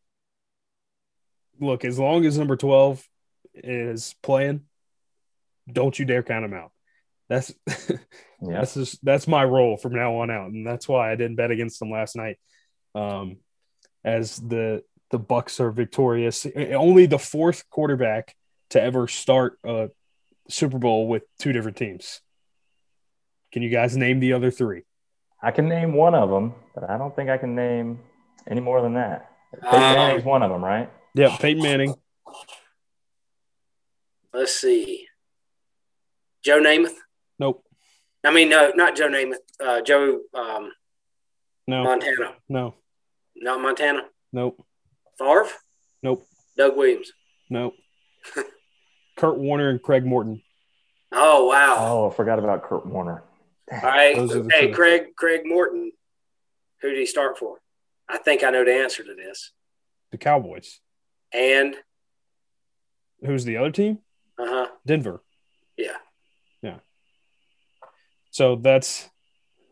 A: look, as long as number twelve is playing, don't you dare count him out. That's yeah. that's just that's my role from now on out, and that's why I didn't bet against them last night. Um, as the the Bucks are victorious, only the fourth quarterback to ever start a Super Bowl with two different teams. Can you guys name the other three?
C: I can name one of them, but I don't think I can name any more than that. Peyton um, Manning's one of them, right?
A: Yeah, Peyton Manning.
B: Let's see. Joe Namath.
A: Nope.
B: I mean, no, not Joe Namath. Uh, Joe. Um,
A: no.
B: Montana.
A: No.
B: Not Montana.
A: Nope.
B: Favre.
A: Nope.
B: Doug Williams.
A: Nope. Kurt Warner and Craig Morton.
B: Oh wow!
C: Oh, I forgot about Kurt Warner.
B: All right. Hey, Craig Craig Morton. Who did he start for? I think I know the answer to this.
A: The Cowboys.
B: And
A: who's the other team?
B: Uh huh.
A: Denver.
B: Yeah.
A: Yeah. So that's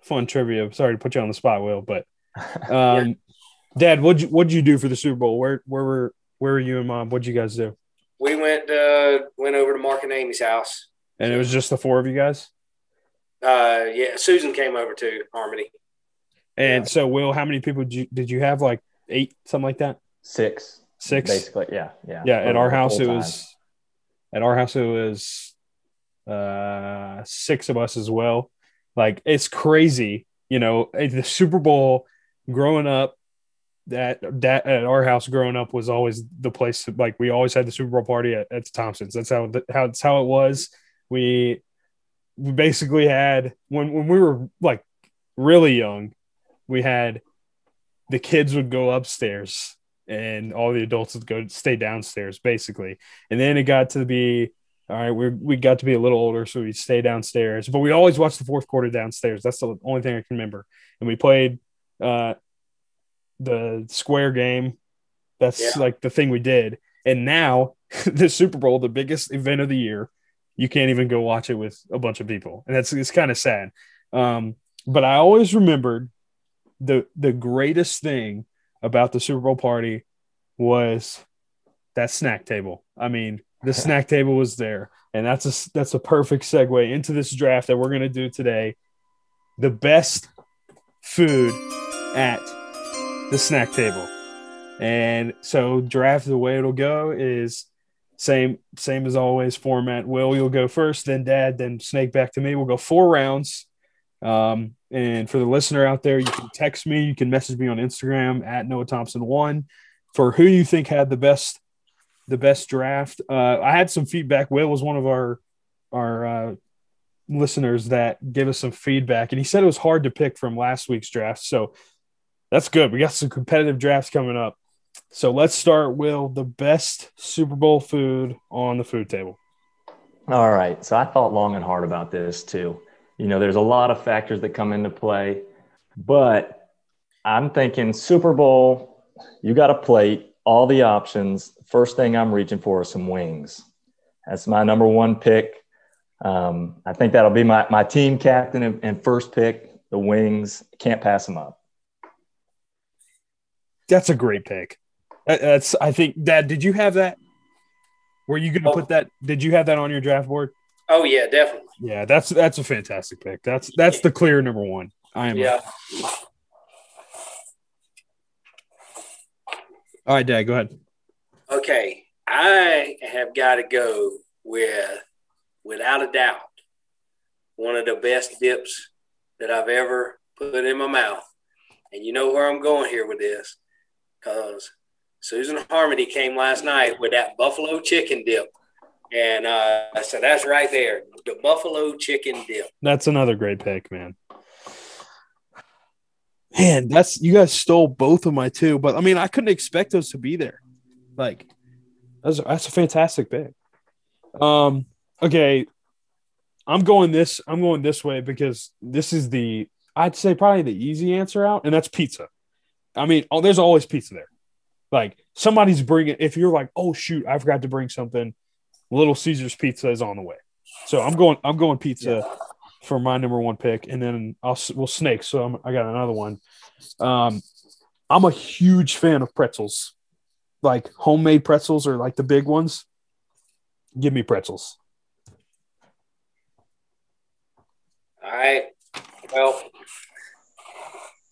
A: fun trivia. Sorry to put you on the spot, Will, but um, yeah. Dad, what'd you what'd you do for the Super Bowl? Where where were where were you and Mom? What'd you guys do?
B: We went uh, went over to Mark and Amy's house.
A: And it was just the four of you guys?
B: Uh, yeah, Susan came over to Harmony.
A: And yeah. so, Will, how many people did you, did you have? Like eight, something like that?
C: Six.
A: Six?
C: Basically, yeah. Yeah.
A: Yeah. At our house, it was, at our house, it was uh, six of us as well. Like, it's crazy. You know, the Super Bowl growing up, that that at our house growing up was always the place like we always had the Super Bowl party at, at Thompson's. That's how how that's how it was we we basically had when when we were like really young, we had the kids would go upstairs and all the adults would go stay downstairs basically. And then it got to be all right, we we got to be a little older, so we stay downstairs. But we always watched the fourth quarter downstairs. That's the only thing I can remember. And we played uh, the square game. That's yeah. like the thing we did. And now the Super Bowl, the biggest event of the year, you can't even go watch it with a bunch of people, and that's it's kind of sad. Um, but I always remembered the the greatest thing about the Super Bowl party was that snack table. I mean, the snack table was there, and that's a that's a perfect segue into this draft that we're gonna do today. The best food at the snack table, and so draft the way it'll go is same, same as always. Format. Will you'll go first, then Dad, then Snake back to me. We'll go four rounds. Um, and for the listener out there, you can text me, you can message me on Instagram at Noah Thompson one for who you think had the best the best draft. Uh, I had some feedback. Will was one of our our uh, listeners that gave us some feedback, and he said it was hard to pick from last week's draft. So that's good. We got some competitive drafts coming up. So let's start, Will, the best Super Bowl food on the food table.
C: All right. So I thought long and hard about this too. You know, there's a lot of factors that come into play, but I'm thinking Super Bowl, you got a plate, all the options. First thing I'm reaching for is some wings. That's my number one pick. Um, I think that'll be my, my team captain and, and first pick, the wings. Can't pass them up.
A: That's a great pick. Uh, that's I think Dad, did you have that? Were you going to oh. put that? Did you have that on your draft board?
B: Oh yeah, definitely.
A: Yeah, that's that's a fantastic pick. That's that's the clear number one. I am.
B: Yeah.
A: All right, Dad, go ahead.
B: Okay, I have got to go with, without a doubt, one of the best dips that I've ever put in my mouth. And you know where I'm going here with this, because Susan Harmony came last night with that buffalo chicken dip. And uh, so that's right there, the buffalo chicken dip.
A: That's another great pick, man. Man, that's you guys stole both of my two, but I mean, I couldn't expect those to be there. Like, that's that's a fantastic pick. Um. Okay. I'm going this. I'm going this way because this is the. I'd say probably the easy answer out, and that's pizza. I mean, oh, there's always pizza there. Like somebody's bringing. If you're like, oh shoot, I forgot to bring something. Little Caesars pizza is on the way. So I'm going. I'm going pizza yeah. for my number one pick, and then I'll we'll snake. So I'm, I got another one. Um, I'm a huge fan of pretzels, like homemade pretzels or like the big ones. Give me pretzels.
B: All right. Well,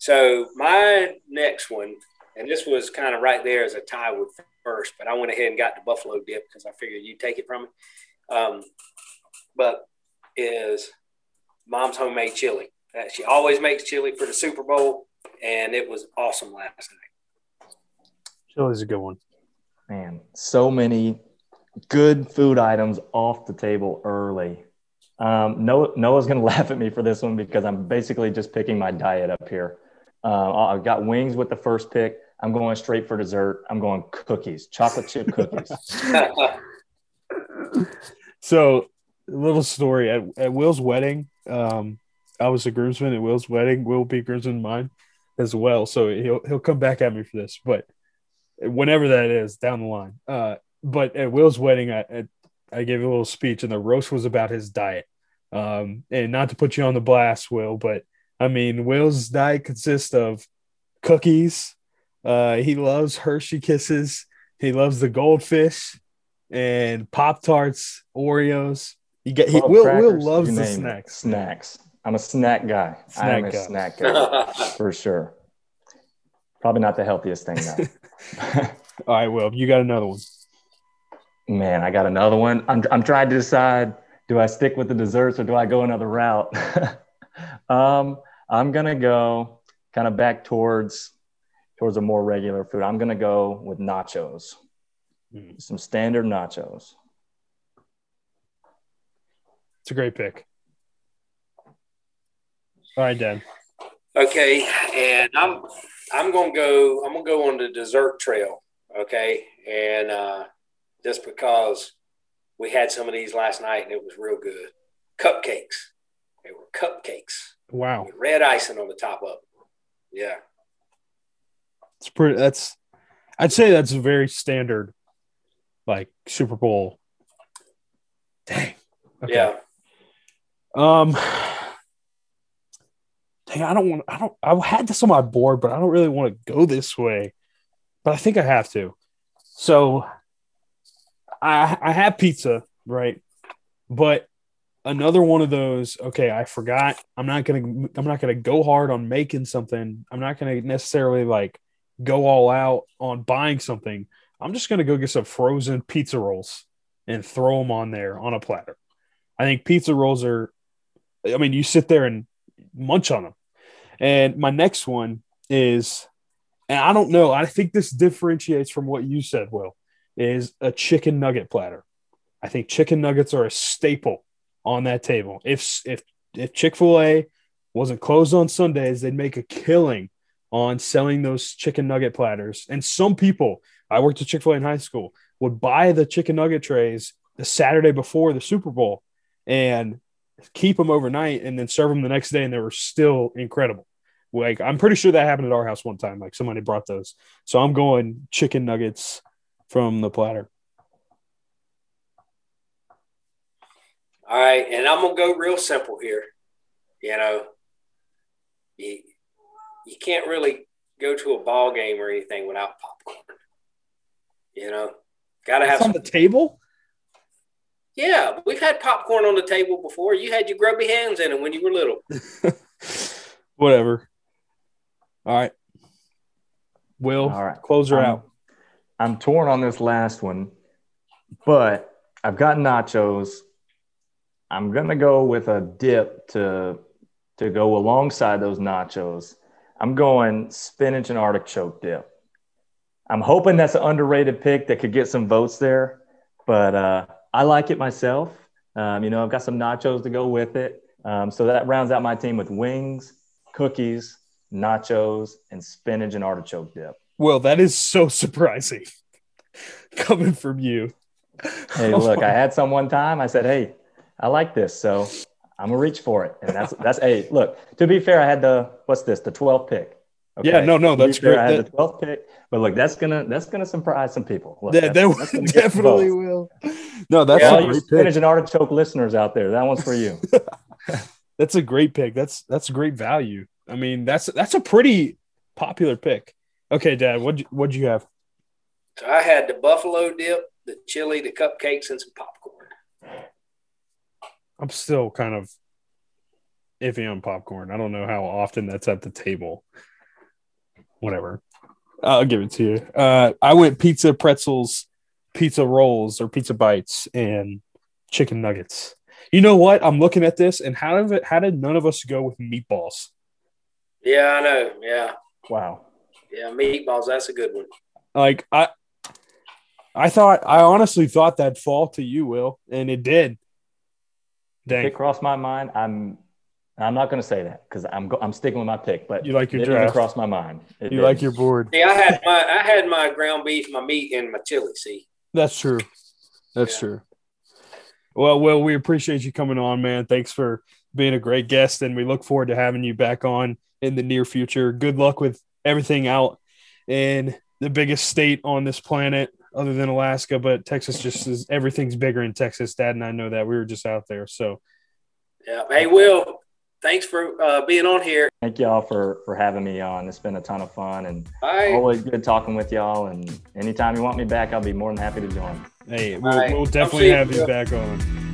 B: so my next one, and this was kind of right there as a tie with first, but I went ahead and got the buffalo dip because I figured you'd take it from me. Um, but is mom's homemade chili. Uh, she always makes chili for the Super Bowl, and it was awesome last night.
A: Chili's a good one.
C: Man, so many good food items off the table early. Um, Noah, Noah's going to laugh at me for this one because I'm basically just picking my diet up here. Uh, I've got wings with the first pick. I'm going straight for dessert. I'm going cookies, chocolate chip cookies.
A: so, little story at, at Will's wedding. Um, I was a groomsman at Will's wedding. Will be groomsman mine as well. So he'll he'll come back at me for this, but whenever that is down the line. Uh, but at Will's wedding, I, I gave a little speech, and the roast was about his diet. Um, and not to put you on the blast, Will, but I mean, Will's diet consists of cookies. Uh, he loves Hershey Kisses. He loves the goldfish and Pop Tarts, Oreos. You get he, Will. Crackers, Will loves the snacks.
C: Snacks. I'm a snack guy. Snack I'm a guy. snack guy for sure. Probably not the healthiest thing though.
A: All right, Will, you got another one.
C: Man, I got another one. I'm, I'm trying to decide do I stick with the desserts or do I go another route? um, I'm going to go kind of back towards towards a more regular food. I'm going to go with nachos. Mm. Some standard nachos.
A: It's a great pick. All right, Dan.
B: Okay, and I'm I'm gonna go. I'm gonna go on the dessert trail. Okay, and uh, just because we had some of these last night and it was real good. Cupcakes. They were cupcakes.
A: Wow.
B: red icing on the top of them. Yeah.
A: It's pretty that's I'd say that's a very standard like Super Bowl. Dang.
B: Okay. Yeah.
A: Um Dang, I don't want I don't I had this on my board, but I don't really want to go this way. But I think I have to. So I I have pizza, right? But another one of those, okay, I forgot. I'm not gonna I'm not gonna go hard on making something. I'm not gonna necessarily like go all out on buying something. I'm just gonna go get some frozen pizza rolls and throw them on there on a platter. I think pizza rolls are I mean, you sit there and munch on them. And my next one is, and I don't know, I think this differentiates from what you said, Will is a chicken nugget platter. I think chicken nuggets are a staple on that table. If if if Chick Fil A wasn't closed on Sundays, they'd make a killing on selling those chicken nugget platters. And some people, I worked at Chick Fil A in high school, would buy the chicken nugget trays the Saturday before the Super Bowl and keep them overnight and then serve them the next day, and they were still incredible. Like I'm pretty sure that happened at our house one time. Like somebody brought those, so I'm going chicken nuggets from the platter.
B: All right, and I'm gonna go real simple here. You know, you you can't really go to a ball game or anything without popcorn. You know, gotta have
A: on the table.
B: Yeah, we've had popcorn on the table before. You had your grubby hands in it when you were little.
A: Whatever. All right. Will, All right. close her um, out.
C: I'm torn on this last one, but I've got nachos. I'm gonna go with a dip to to go alongside those nachos. I'm going spinach and artichoke dip. I'm hoping that's an underrated pick that could get some votes there, but uh, I like it myself. Um, you know, I've got some nachos to go with it. Um, so that rounds out my team with wings, cookies, nachos, and spinach and artichoke dip.
A: Well, that is so surprising coming from you.
C: hey, look, I had some one time. I said, hey, I like this, so I'm gonna reach for it. And that's that's hey, look. To be fair, I had the what's this? The 12th pick.
A: Okay? Yeah, no, no, that's fair, great.
C: I had that, the 12th pick, but look, that's gonna that's gonna surprise some people. Look,
A: that,
C: that's,
A: that that's definitely will. No, that's
C: yeah, a great spinach and artichoke listeners out there. That one's for you.
A: that's a great pick. That's that's great value. I mean, that's that's a pretty popular pick. Okay, Dad, what what'd you have?
B: So I had the buffalo dip, the chili, the cupcakes, and some popcorn.
A: I'm still kind of iffy on popcorn. I don't know how often that's at the table. Whatever. I'll give it to you. Uh, I went pizza, pretzels, pizza rolls, or pizza bites, and chicken nuggets. You know what? I'm looking at this, and how did it, how did none of us go with meatballs?
B: Yeah, I know. Yeah.
C: Wow.
B: Yeah, meatballs. That's a good one.
A: Like I, I thought I honestly thought that'd fall to you, Will, and it did.
C: Dang. It crossed my mind. I'm I'm not going to say that because I'm I'm sticking with my pick. But
A: you like your
C: it
A: draft.
C: crossed my mind.
A: It you did. like your board.
B: Yeah, I had my I had my ground beef, my meat, and my chili. See,
A: that's true. That's yeah. true. Well, well, we appreciate you coming on, man. Thanks for being a great guest, and we look forward to having you back on in the near future. Good luck with everything out in the biggest state on this planet other than Alaska, but Texas just is everything's bigger in Texas. Dad and I know that. We were just out there. So,
B: yeah. Hey, Will, thanks for uh, being on here.
C: Thank y'all for for having me on. It's been a ton of fun and always good talking with y'all. And anytime you want me back, I'll be more than happy to join.
A: Hey, we'll, we'll definitely have you back on.